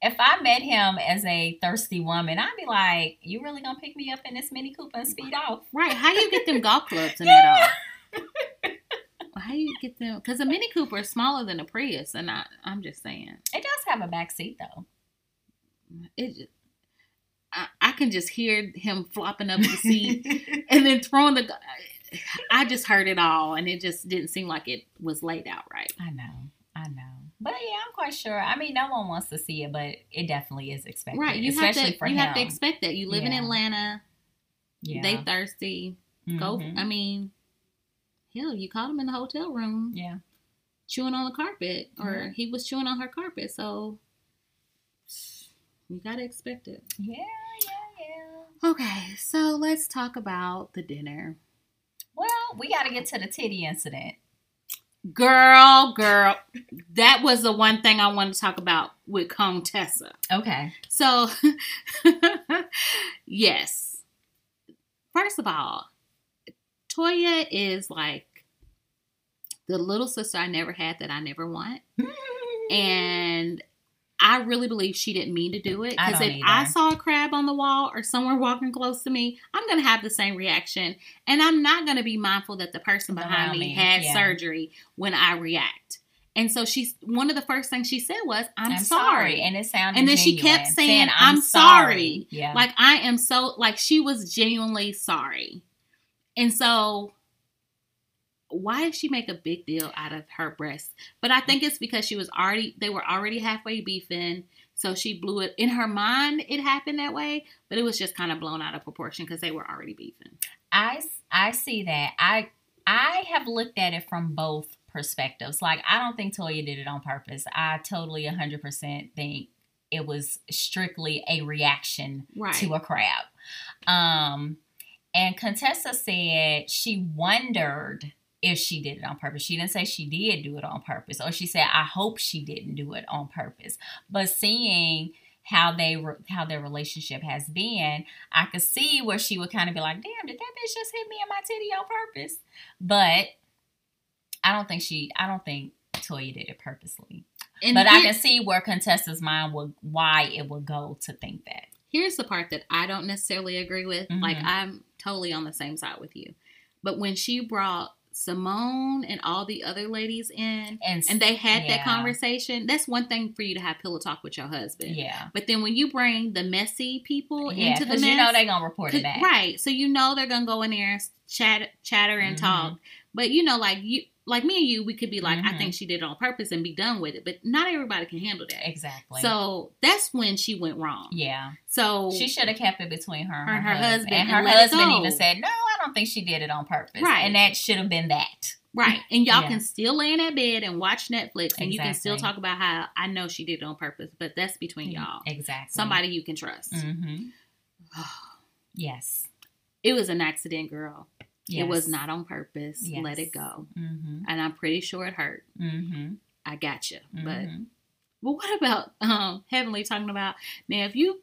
if I met him as a thirsty woman, I'd be like, "You really gonna pick me up in this Mini Cooper and speed off?" Right, how you get them golf clubs in that all? How you get them? Because a Mini Cooper is smaller than a Prius, and I, I'm just saying, It does have a back seat though. it. I, I can just hear him flopping up the seat and then throwing the. I just heard it all, and it just didn't seem like it was laid out right. I know, I know, but yeah, I'm quite sure. I mean, no one wants to see it, but it definitely is expected, Right, you especially have to. for you him. have to expect that. You live in Atlanta. yeah. They thirsty. Go. Mhm. I mean, hell, you caught him in the hotel room yeah, chewing on the carpet, or Mhm. he was chewing on her carpet. So you gotta expect it. yeah, yeah, yeah. Okay, so let's talk about the dinner. Well, we got to get to the titty incident. Girl, girl, that was the one thing I wanted to talk about with Contessa. Okay. So, yes. First of all, Toya is like the little sister I never had that I never want. And I really believe she didn't mean to do it. Because if I saw a crab on the wall or someone walking close to me, I'm going to have the same reaction. And I'm not going to be mindful that the person behind Around me, me, had yeah. surgery when I react. And so she's one of the first things she said was, I'm, sorry. and it sounded. And then she kept saying, "I'm sorry." Yeah, Like I am so like she was genuinely sorry. And so why did she make a big deal out of her breasts? But I think it's because she was already they were already halfway beefing. So she blew it in her mind it happened that way, but it was just kind of blown out of proportion because they were already beefing. I I see that. I I have looked at it from both perspectives. Like I don't think Toya did it on purpose. I totally 100% think it was strictly a reaction Right. to a crab. Um and Contessa said she wondered if she did it on purpose. She didn't say she did do it on purpose, or she said, "I hope she didn't do it on purpose." But seeing how they re- how their relationship has been, I could see where she would kind of be like, "Damn, did that bitch just hit me in my titty on purpose?" But I don't think she. I don't think Toya did it purposely. And but I can see where Contessa's mind would why it would go to think that. here's the part that I don't necessarily agree with. Mhm. Like I'm totally on the same side with you. But when she brought Simone and all the other ladies in And and they had that conversation, that's one thing for you to have pillow talk with your husband. Yeah, But then when you bring the messy people yeah, into the mess, you know they're gonna report it back. right? So you know they're gonna go in there and chat, chatter and Mhm. talk. But you know, like you, like me and you, we could be like, I Mhm. think she did it on purpose and be done with it. But not everybody can handle that. Exactly. So that's when she went wrong. yeah, So she should have kept it between her and her, Her husband. husband And and her it husband even said, "No, I don't think she did it on purpose." Right. and that should have been that. Right. And y'all Yeah. can still lay in that bed and watch Netflix and you can still talk about how I know she did it on purpose, but that's between y'all. Exactly. Somebody you can trust. Mm-hmm. Yes. It was an accident, girl. It was not on purpose. Let it go. Mm-hmm. And I'm pretty sure it hurt. Mm-hmm. I got you. But Mhm. But what about um Heavenly talking about now if you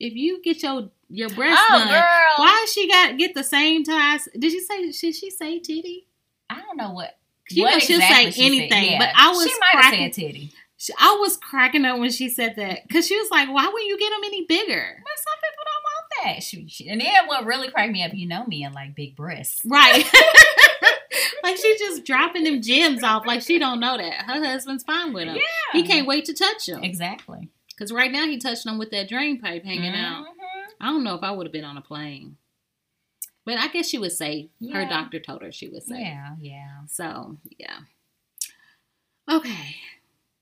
if you get your your breast oh, done, girl. why she got get the same size? Did you say? Did she say titty? I don't know what. She what know she'll exactly say she said. anything, Yeah. but I was She might have cracking. said titty. she- I was cracking up when she said that because she was like, "Why wouldn't you get them any bigger?" But some people don't want that. She, she, and then what really cracked me up, you know me and like big breasts. Right. like she's just dropping them gems off like she don't know that her husband's fine with them. Yeah. He can't wait to touch them Exactly. Because right now he touched them with that drain pipe hanging out. Mhm. I don't know if I would have been on a plane, but I guess she was safe. Her doctor told her she was safe. Yeah, yeah. So yeah. Okay.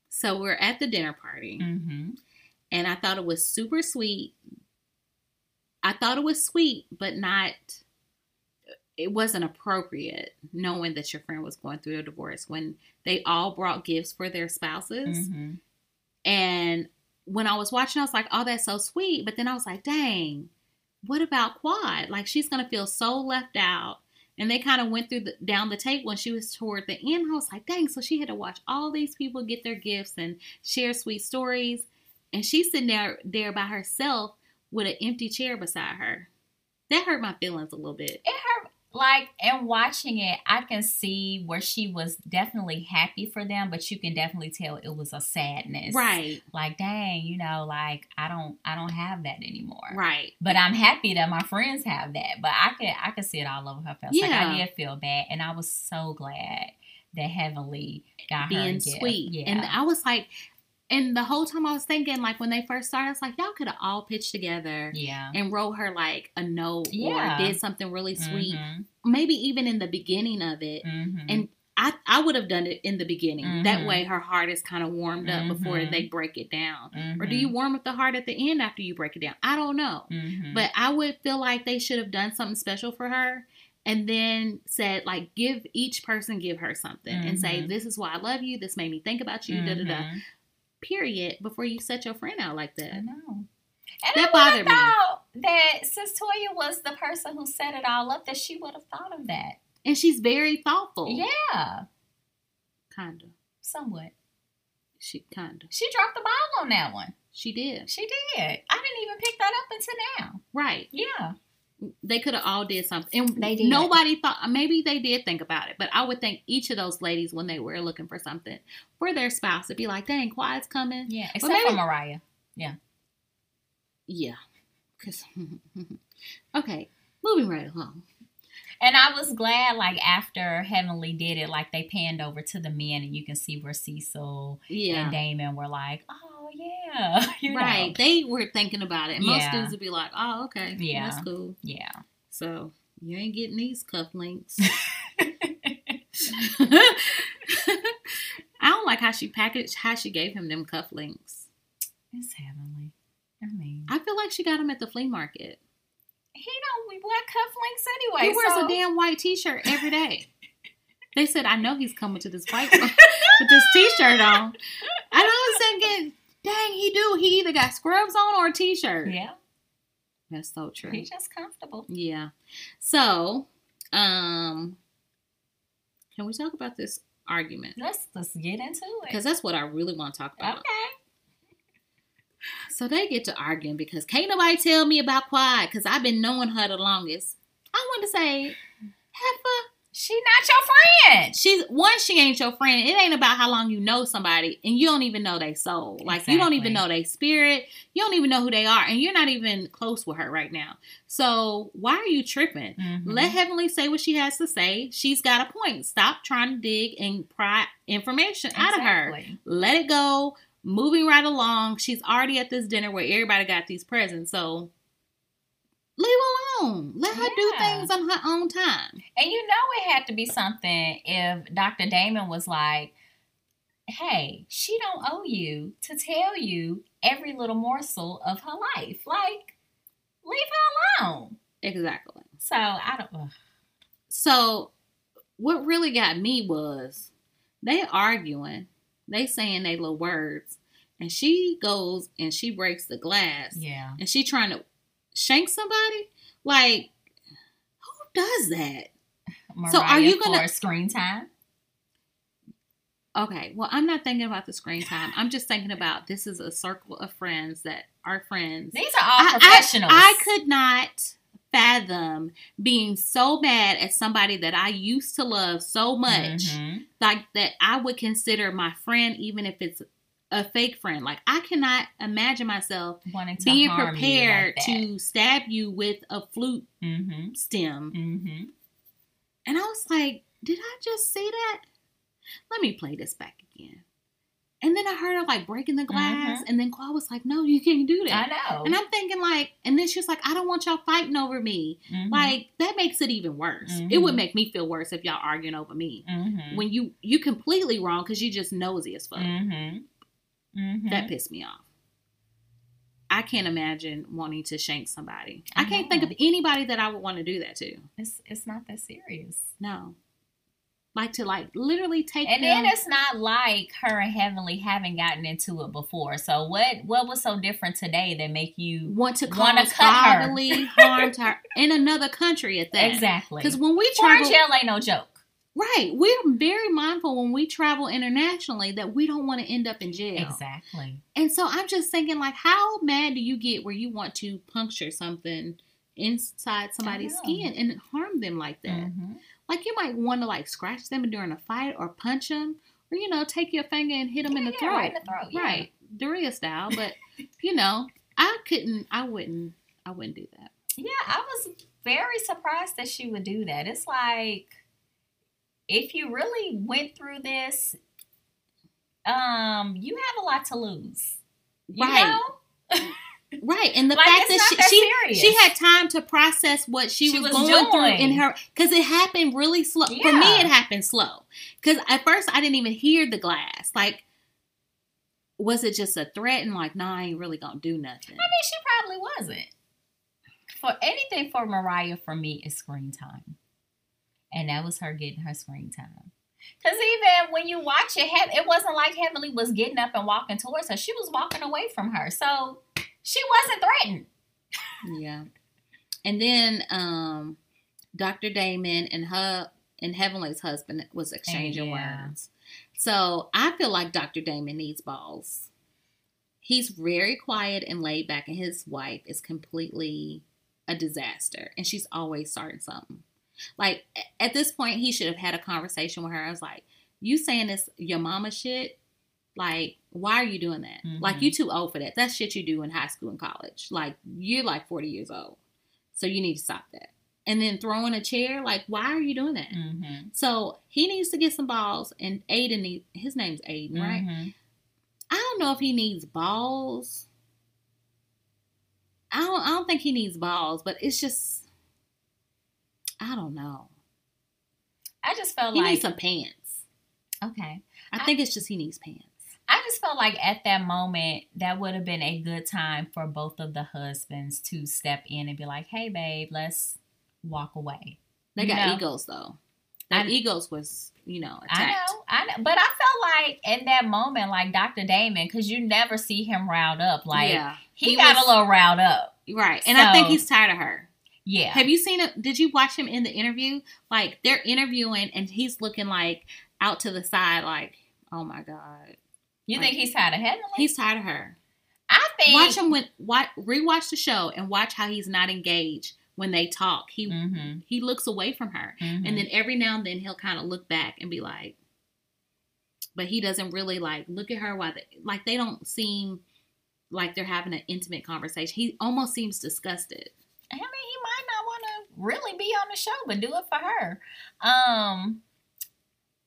So we're at the dinner party. Mm-hmm. and I thought it was super sweet. I thought it was sweet, but not. It wasn't appropriate knowing that your friend was going through a divorce when they all brought gifts for their spouses. Mm-hmm. And when I was watching, I was like, "Oh, that's so sweet." But then I was like, "Dang, what about Quad? Like she's gonna feel so left out." And they kind of went through the, down the tape when she was toward the end. I was like, "Dang!" So she had to watch all these people get their gifts and share sweet stories, and she's sitting there there by herself with an empty chair beside her. That hurt my feelings a little bit. It hurt. Like, and watching it, I can see where she was definitely happy for them, but you can definitely tell it was a sadness. Right, Like, dang, you know, like I don't, I don't have that anymore. right. But I'm happy that my friends have that. But I could, I could see it all over her face. Like Yeah. I did feel bad, and I was so glad that Heavenly got her being gift. sweet. Yeah. And I was like, and the whole time I was thinking, like when they first started, I was like, y'all could have all pitched together yeah. and wrote her like a note Yeah. or did something really sweet. Mhm. Maybe even in the beginning of it. Mhm. And I, I would have done it in the beginning. That Mhm. way her heart is kind of warmed up before Mhm. they break it down. Or do you warm up the heart at the end after you break it down? I don't know. Mhm. But I would feel like they should have done something special for her and then said like give each person give her something and say this is why I love you. This made me think about you. Da da da. Period. Before you set your friend out like that. I know. And That I bothered me. thought that since Toya was the person who set it all up, that she would have thought of that. And she's very thoughtful. Yeah, Kinda. somewhat. She kinda. She dropped the ball on that one. She did. She did. I didn't even pick that up until now. Right. Yeah. They could have all did something. And They did. nobody thought maybe they did think about it, but I would think each of those ladies when they were looking for something for their spouse to be like, dang, Quad's coming. Yeah. Except maybe- for Mariah. Yeah. Yeah. 'Cause- okay. Moving right along. And I was glad, like, after Heavenly did it, like, they panned over to the men and you can see where Cecil Yeah. and Damon were like, oh, yeah. You know. Right. They were thinking about it. Most Yeah. dudes would be like, oh, okay. Yeah. That's cool. Yeah. So you ain't getting these cufflinks. I don't like how she packaged, how she gave him them cufflinks. It's Heavenly. I mean, I feel like she got them at the flea market. he don't wear cufflinks anyway. he wears so- a damn white t-shirt every day. they said, I know he's coming to this fight with this t-shirt on. And I was thinking, dang, he do. He either got scrubs on or a t-shirt. Yeah, That's so true. he's just comfortable. Yeah. So, um, can we talk about this argument? Let's let's get into it. Because that's what I really want to talk about. okay. So they get to arguing because can't nobody tell me about Quad because I've been knowing her the longest. I want to say, She not your friend. she's one, she ain't your friend. It ain't about how long you know somebody and you don't even know their soul. Like you don't even know Exactly. their spirit. You don't even know who they are, and you're not even close with her right now. So why are you tripping? Mhm. Let Heavenly say what she has to say. She's got a point. Stop trying to dig and pry information out of her. Let it go. Moving right along. She's already at this dinner where everybody got these presents. So leave her alone. Let her do things on her own time. And you know it had to be something if Dr. Damon was like, hey, she don't owe you to tell you every little morsel of her life. Like, leave her alone. Exactly. So I don't ugh. So what really got me was they arguing. They saying they little words. And she goes and she breaks the glass. yeah. and she trying to shank somebody like who does that Mariah So are you gonna- screen time? Okay, well, I'm not thinking about the screen time. I'm just thinking about this is a circle of friends that are friends. These are all I- I- professionals. I, could not fathom being so mad at somebody that I used to love so much, Mhm. like that I would consider my friend, even if it's a fake friend. Like I cannot imagine myself wanting to being prepared like to stab you with a flute Mm-hmm. stem. Mm-hmm. And I was like, did I just see that? Let me play this back again. And then I heard her like breaking the glass, and then Quad was like, "No, you can't do Mm-hmm. I know. And I'm thinking like, and then she was like, "I don't want y'all fighting over me." Mhm. Like that makes it even worse. It would Mhm. make me feel worse if y'all arguing over me. Mhm. When you you completely wrong because you just nosy as fuck. Mhm. Mhm. That pissed me off. I can't imagine wanting to shank somebody. I, I can't think of anybody that I would want to do that to. It's it's not that serious. No. Like to like literally take And them. then it's not like her and Heavenly haven't gotten into it before. So what what was so different today that make you want to cause bodily harm to her in another country at that. exactly? Because when we travel, jail ain't no joke. Right, we're very mindful when we travel internationally that we don't want to end up in jail. Exactly. And so I'm just thinking, like, how mad do you get where you want to puncture something inside somebody's skin and harm them like that? Mhm. Like, you might want to like scratch them during a fight or punch them, or you know, take your finger and hit them in the yeah, throat, right in the throat, yeah. right, Doria style. But you know, I couldn't, I wouldn't, I wouldn't do that. Yeah, I was very surprised that she would do that. It's like if you really went through this, um, you have a lot to lose. You Right. know? Right, and the Like, fact that she that she, she had time to process what she, She was, was going through in her because it happened really slow. For me, it happened slow because at first I didn't even hear the glass. Like, was it just a threat and like, nah, I ain't really gonna do nothing? I mean, she probably wasn't. For anything for Mariah, for me, is screen time. And that was her getting her screen time. Because even when you watch it, it wasn't like Heavenly was getting up and walking towards her. She was walking away from her. So she wasn't threatened. Yeah, and then um, Dr. Damon and her and Heavenly's husband was exchanging Yeah. words. So I feel like Dr. Damon needs balls. He's very quiet and laid back, and his wife is completely a disaster, and she's always starting something. Like at this point, he should have had a conversation with her. I was like, "You saying this your mama shit? Like, why are you doing that? Mhm. Like, you too old for that. That's shit you do in high school and college. Like, you're like 40 years old, so you need to stop that." And then throwing a chair, like, why are you doing that? Mm-hmm. So he needs to get some balls, and Aydin need his name's Aydin, right? Mm-hmm. I don't know if he needs balls. I don't. I don't think he needs balls, but it's just. I don't know. I just felt He like he needs some pants. okay. I I- think it's just he needs pants. I just felt like at that moment that would have been a good time for both of the husbands to step in and be like, "Hey, babe, let's walk away." They You got know? egos though. Their I- egos was, you know, I know, I know, but I felt like in that moment, like Dr. Damon, because you never see him riled up. Like yeah, he, He got was- a little riled up. right. And I think he's tired of her. Yeah, Have you seen it? Did you watch him in the interview? Like they're interviewing, and he's looking like out to the side, like, oh my god, you think he's tired of Heavenly? he's tired of her. I think. watch him when watch rewatch the show and watch how he's not engaged when they talk. He Mm-hmm, he looks away from her, and then every now and then he'll kind of look back and be like, but he doesn't really like look at her while they like they don't seem like they're having an intimate conversation. He almost seems disgusted. I mean, he might not want to really be on the show, but do it for her. Um,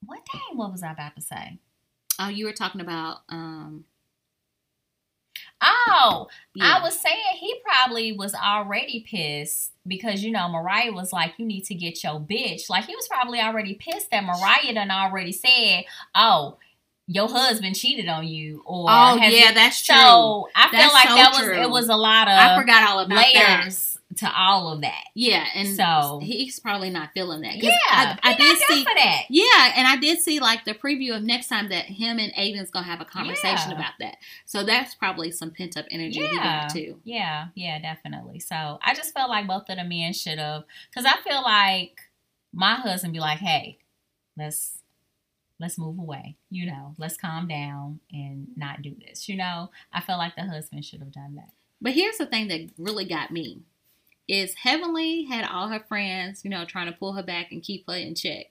what dang? What was I about to say? Oh, you were talking about um. Oh, Yeah. I was saying he probably was already pissed because you know Mariah was like, "You need to get your bitch." Like he was probably already pissed that Mariah done already said, "Oh, your husband cheated on you," or Oh yeah, that's true. So I feel like so that was true. it was a lot of I forgot all about that. To all of that. Yeah, and So- he's probably not feeling that. Yeah, I, I he did see. for that. Yeah, and I did see like the preview of next time that him and Aydin's gonna have a conversation Yeah. about that. So that's probably some pent up energy he Yeah. got too. Yeah, yeah, definitely. So I just felt like both of the men should have, because I feel like my husband be like, "Hey, let's let's move away. You know, let's calm down and not do this. You know, I feel like the husband should have done that. But here's the thing that really got me is Heavenly had all her friends, you know, trying to pull her back and keep her in check.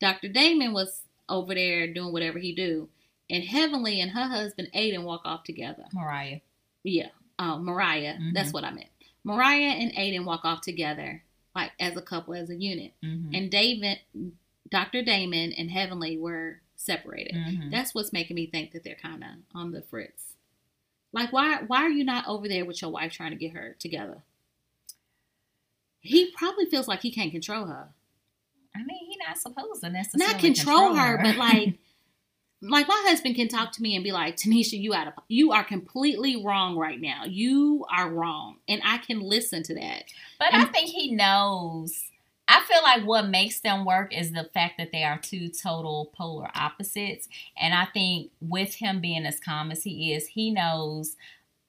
Dr. Damon was over there doing whatever he do, and Heavenly and her husband Aydin walk off together. Mariah. Yeah, uh, Mariah. Mhm. That's what I meant. Mariah and Aydin walk off together, like as a couple, as a unit. Mm-hmm. And David, Dr. Damon, and Heavenly were separated. Mhm. That's what's making me think that they're kind of on the fritz. Like, why why are you not over there with your wife trying to get her together? He probably feels like he can't control her. I mean, he not supposed to necessarily Not control, her, but like, like my husband can talk to me and be like, "Tanisha, you out of you are completely wrong right now. You are wrong," and I can listen to that. But I think he knows. I feel like what makes them work is the fact that they are two total polar opposites. And I think with him being as calm as he is, he knows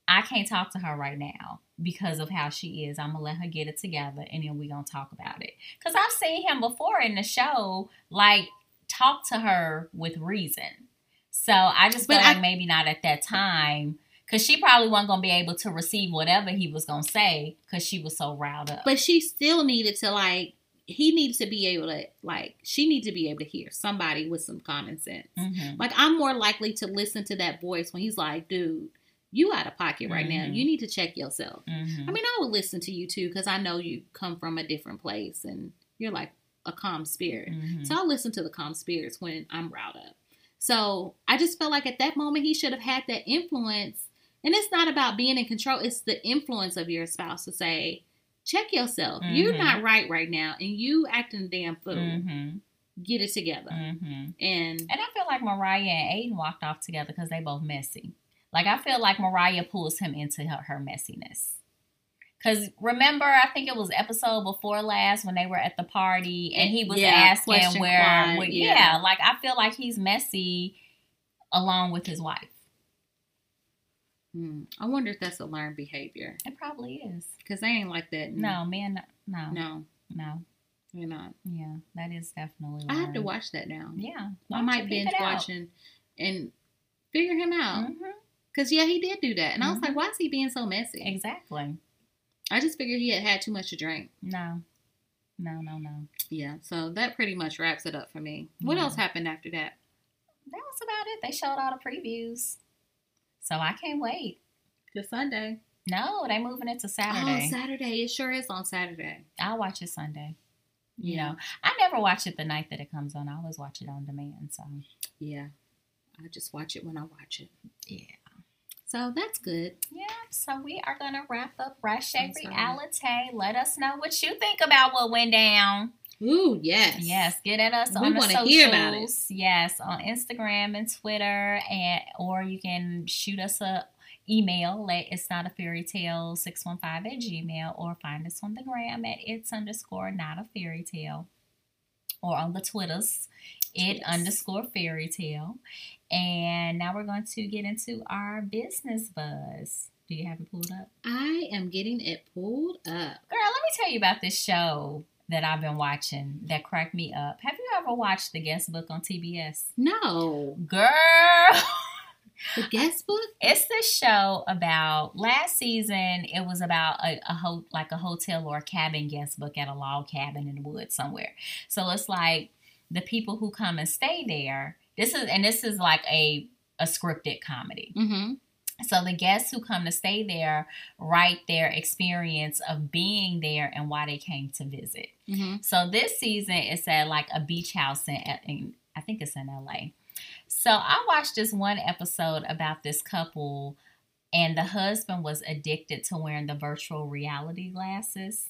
I can't talk to her right now because of how she is. I'm going to let her get it together and then we're going to talk about it. Because I've seen him before in the show, like, talk to her with reason. So I just feel But like I- maybe not at that time. Because she probably wasn't to be able to receive whatever he was going to say because she was so riled up. But she still needed to like. He needs to be able to like. She needs to be able to hear somebody with some common sense. Mhm. Like I'm more likely to listen to that voice when he's like, "Dude, you out of pocket right now. Mhm. You need to check yourself." Mhm. I mean, I would listen to you too because I know you come from a different place and you're like a calm spirit. Mhm. So I'll listen to the calm spirits when I'm riled up. So I just felt like at that moment he should have had that influence. And it's not about being in control, it's the influence of your spouse to say, check yourself. You're Mhm. not right right now and you acting a damn fool. Mhm. Get it together. And And I feel like Mariah and Aydin walked off together because they both messy. Like I feel like Mariah pulls him into her, her messiness. Cause remember, I think it was episode before last when they were at the party and he was Yeah, asking where, where- yeah. yeah, like I feel like he's messy along with his wife. hmm, I wonder if that's a learned behavior It probably is. because they ain't like that. No, man, no, no, No, no. they're not. Yeah, that is definitely. I have to watch that now. Yeah, I might binge watching and figure him out. Mhm, Because, yeah, he did do that. And I was like, mm-hmm. why is he being so messy? Exactly. I just figured he had had too much to drink. No, no, no, no. Yeah, so that pretty much wraps it up for me. What Yeah. else happened after that? That was about it. They showed all the previews, so I can't wait. The Sunday. No, they moving it to Saturday. Oh, Saturday. It sure is on Saturday. I'll watch it Sunday. You Yeah. know, I never watch it the night that it comes on. I always watch it on demand. So Yeah. I just watch it when I watch it. yeah, So that's good. yeah. So we are gonna wrap up Ratchet Reality. Let us know what you think about what went down. Ooh, yes. Yes, get at us We on the socials. hear about it. Yes, on Instagram and Twitter, and or you can shoot us a email at it's not a fairy tale 615 at gmail or find us on the gram at it's underscore not a fairy tale or on the twitters it Tweets. underscore fairy tale and now we're going to get into our business buzz do you have it pulled up I am getting it pulled up. Girl, let me tell you about this show that I've been watching that cracked me up. Have you ever watched The Guest Book on TBS? No. Girl, The guest book? it's this show about last season. It was about a, a ho- like a hotel or a cabin guest book at a log cabin in the woods somewhere. So it's like the people who come and stay there. This is and this is like a a scripted comedy. Mm-hmm. So the guests who come to stay there write their experience of being there and why they came to visit. Mm-hmm. So this season it's at like a beach house in, in I think it's in LA. So I watched this one episode about this couple and the husband was addicted to wearing the virtual reality glasses.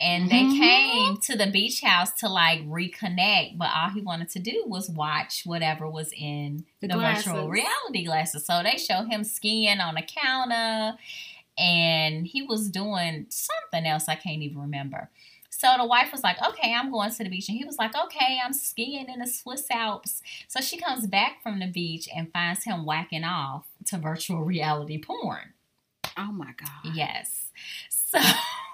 And they Mhm. came to the beach house to like reconnect, but all he wanted to do was watch whatever was in The the, virtual reality glasses. So they show him skiing on a counter and he was doing something else I can't even remember. So the wife was like, okay, I'm going to the beach. And he was like, okay, I'm skiing in the Swiss Alps. So she comes back from the beach and finds him whacking off to virtual reality porn. Oh my God. Yes. So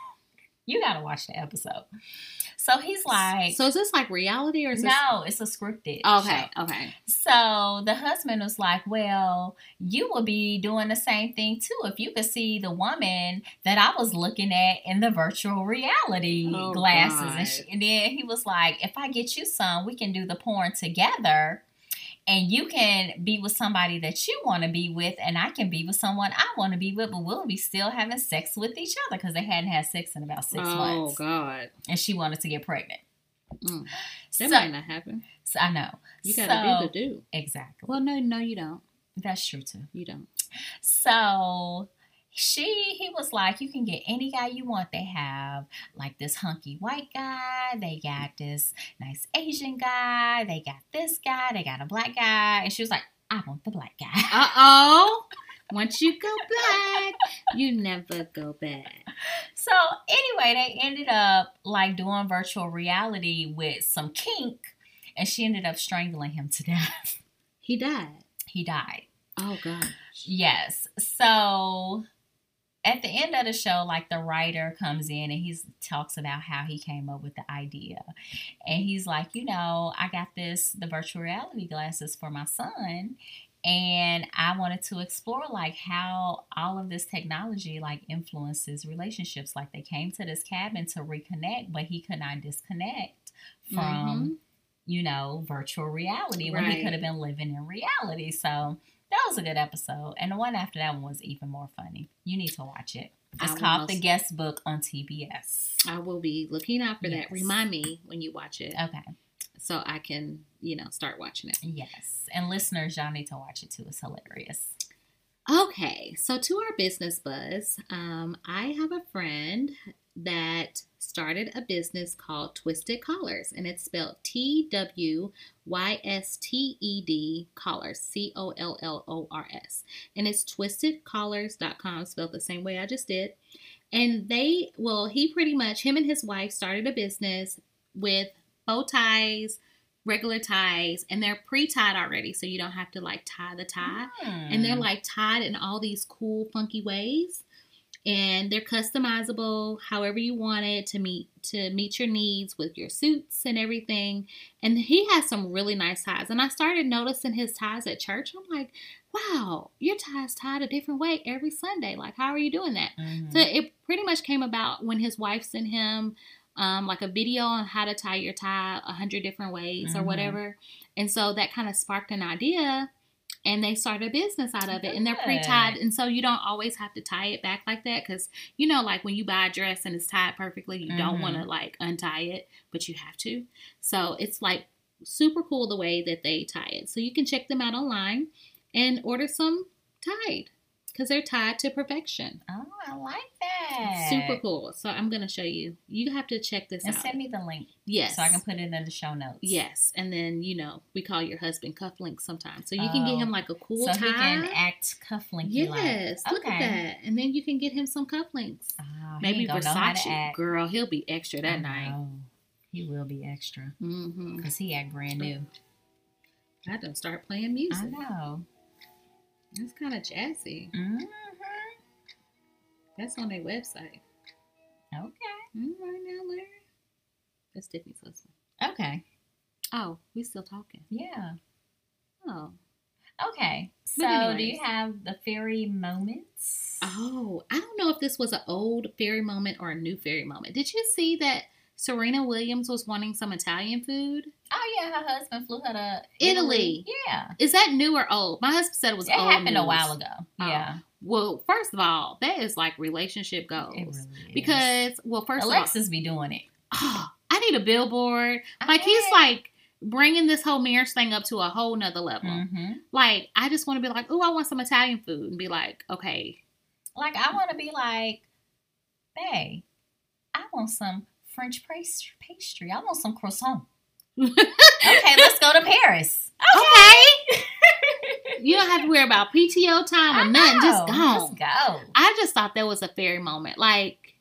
You got to watch the episode. So he's like, So is this like reality or is this? no, it's a scripted. Okay. show. Okay. So the husband was like, Well, you will be doing the same thing too if you could see the woman that I was looking at in the virtual reality Oh, glasses. And, she, and then he was like, If I get you some, we can do the porn together. And you can be with somebody that you want to be with, and I can be with someone I want to be with, but we'll be still having sex with each other because they hadn't had sex in about six oh months. Oh God. And she wanted to get pregnant. Mm. So, That might not happen. so I know. You gotta So- do the do. Exactly. Well, no, no, you don't. That's true too. You don't. So she he was like, you can get any guy you want. They have like this hunky white guy, they got this nice Asian guy, they got this guy, they got a black guy. And she was like, I want the black guy. Uh oh. Once you go black, you never go back. So anyway, they ended up like doing virtual reality with some kink, and she ended up strangling him to death. He died. He died. Oh gosh. Yes. So at the end of the show, like the writer comes in and he talks about how he came up with the idea. And he's like, you know, I got this, the virtual reality glasses for my son. And I wanted to explore like how all of this technology like influences relationships. Like they came to this cabin to reconnect, but he could not disconnect from, mm-hmm. you know, virtual reality when he could have been living in reality. So that was a good episode. And the one after that one was even more funny. You need to watch it. It's called The Guest Book on TBS. I will be looking out for Yes. that. Remind me when you watch it Okay. so I can, you know, start watching it. Yes. And listeners, y'all need to watch it too. It's hilarious. Okay, so to our business buzz, um, I have a friend that started a business called Twysted Collors, and it's spelled T W Y S T E D Collors, C O L L O R S. And it's twystedcollors.com, spelled the same way I just did. And they, well, he pretty much, him and his wife started a business with bow ties, regular ties, and they're pre tied already, so you don't have to like tie the tie and they're Hmm. like tied in all these cool funky ways and they're customizable however you want it to meet to meet your needs with your suits and everything and he has some really nice ties and i started noticing his ties at church i'm like wow your ties tied a different way every sunday like how are you doing that Mhm. so it pretty much came about when his wife sent him um, like a video on how to tie your tie a hundred different ways or Mhm. whatever. And so that kind of sparked an idea and they start a business out of it and they're pre-tied and so you don't always have to tie it back like that because you know like when you buy a dress and it's tied perfectly you don't Mhm. want to like untie it but you have to. So it's like super cool the way that they tie it. So you can check them out online and order some tied because they're tied to perfection Oh, I like that. Super cool. So I'm gonna show you. You have to check this out. And out. send me the link yes. so I can put it in the show notes. Yes, and then you know we call your husband cufflinks sometimes, so you can get Oh. him like a cool So tie. he can act cufflinky yes, like. look at that, and then you can get him some cufflinks. Oh, Maybe ain't gonna know how to Versace, girl, he'll be extra I that night. know. He will be extra Mm-hmm. because he act brand new. I done start playing music. I know. It's kind of jazzy. hmm That's on their website. Okay. All right now, Larry. That's Tiffany's husband. Okay. Oh, we still talking. Yeah. Oh, Okay. So, do you have the fairy moments? Oh, I don't know if this was an old fairy moment or a new fairy moment. Did you see that Serena Williams was wanting some Italian food? Oh yeah, her husband flew her to Italy. Yeah. Is that new or old? My husband said it was It old. happened a while ago. Oh. Yeah. Well, first of all, that is like relationship goals. Really because, well, first Alexis be doing it. oh, I need a billboard. Like he's like bringing this whole marriage thing up to a whole nother level. Mhm. Like I just want to be like, oh, I want some Italian food, and be like, okay, Like I want to be like, hey, I want some French pastry. Pastry. I want some croissant. Okay, let's go to Paris. okay. you don't have to worry about PTO time or nothing. Just go. Just go. I just thought that was a fairy moment. Like,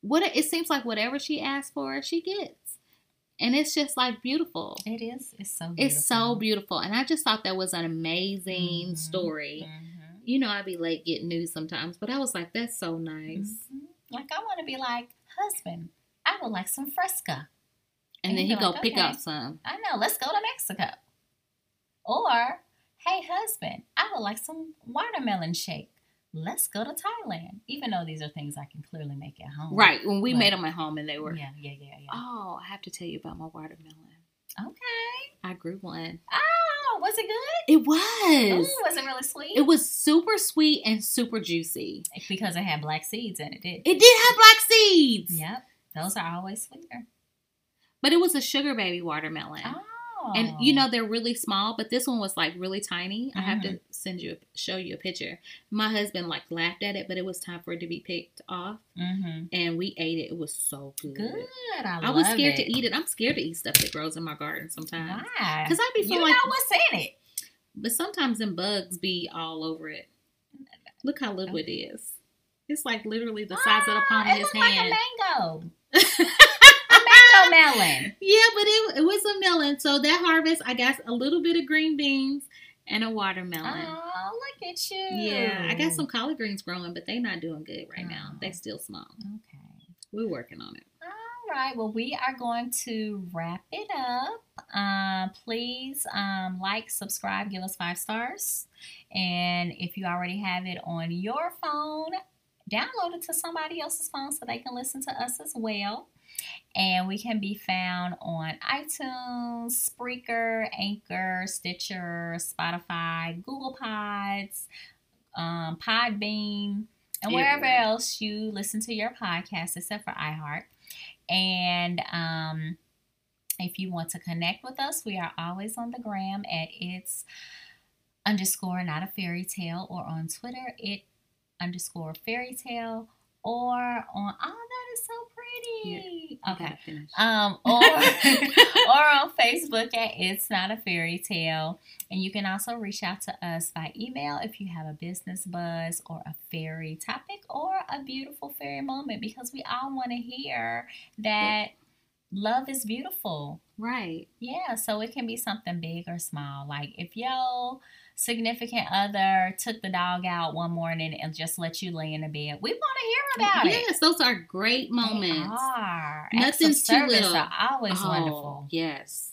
what it seems like whatever she asks for, she gets, and it's just like beautiful. It is. It's so. Beautiful. It's so beautiful, and I just thought that was an amazing Mhm. story. Mhm. You know, I'd be late getting news sometimes, but I was like, that's so nice. Mhm. Like I want to be like, husband, I would like some Fresca. And, And then he go like, pick okay. out some. I know, let's go to Mexico. Or, hey, husband, I would like some watermelon shake. Let's go to Thailand. Even though these are things I can clearly make at home. Right. When we But- made them at home and they were. Yeah, yeah, yeah, yeah. Oh, I have to tell you about my watermelon. Okay. I grew one. Oh, was it good? It was. Ooh, was it really sweet? It was super sweet and super juicy. because it had black seeds in it. Did It did have black seeds. Yep, those are always sweeter. But it was a sugar baby watermelon. Oh, And you know they're really small, but this one was like really tiny. I have to send you show you a picture. My husband like laughed at it, but it was time for it to be picked off, mm-hmm. and we ate it. It was so good. good. I, I was scared it. to eat it. I'm scared to eat stuff that grows in my garden sometimes. Why? Cause I'd be like you know like, what's in it. but sometimes them bugs be all over it. Look how little it is. It's like literally the size of the palm Ah, of it his looked like a hand. mango. A mango melon. Yeah, but it, it was a melon. So that harvest, I got a little bit of green beans and a watermelon. Oh, look at you. Yeah, I got some collard greens growing, but they're not doing good right now. Oh. They still small. Okay. We're working on it. All right. Well, we are going to wrap it up. Um, please um, like, subscribe, give us five stars. And if you already have it on your phone, download it to somebody else's phone so they can listen to us as well. And we can be found on iTunes, Spreaker, Anchor, Stitcher, Spotify, Google Pods, um, Podbean, and wherever Everywhere. else you listen to your podcast, except for iHeart. And um, if you want to connect with us, we are always on the gram at it's underscore not a fairy tale or on Twitter it underscore fairy tale or on oh that is so pretty. Okay. finish. Um, or or on Facebook at It's Not a Fairy Tale. And you can also reach out to us by email if you have a business buzz or a fairy topic or a beautiful fairy moment because we all want to hear that love is beautiful. right. Yeah, so it can be something big or small. Like if your significant other took the dog out one morning and just let you lay in the bed, we want to hear about it. Yes, those are great They moments. are. Nothing's too little. are always Oh, wonderful. Yes.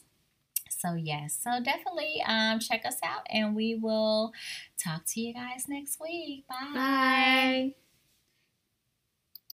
So yes, so definitely um check us out and we will talk to you guys next week. Bye. Bye.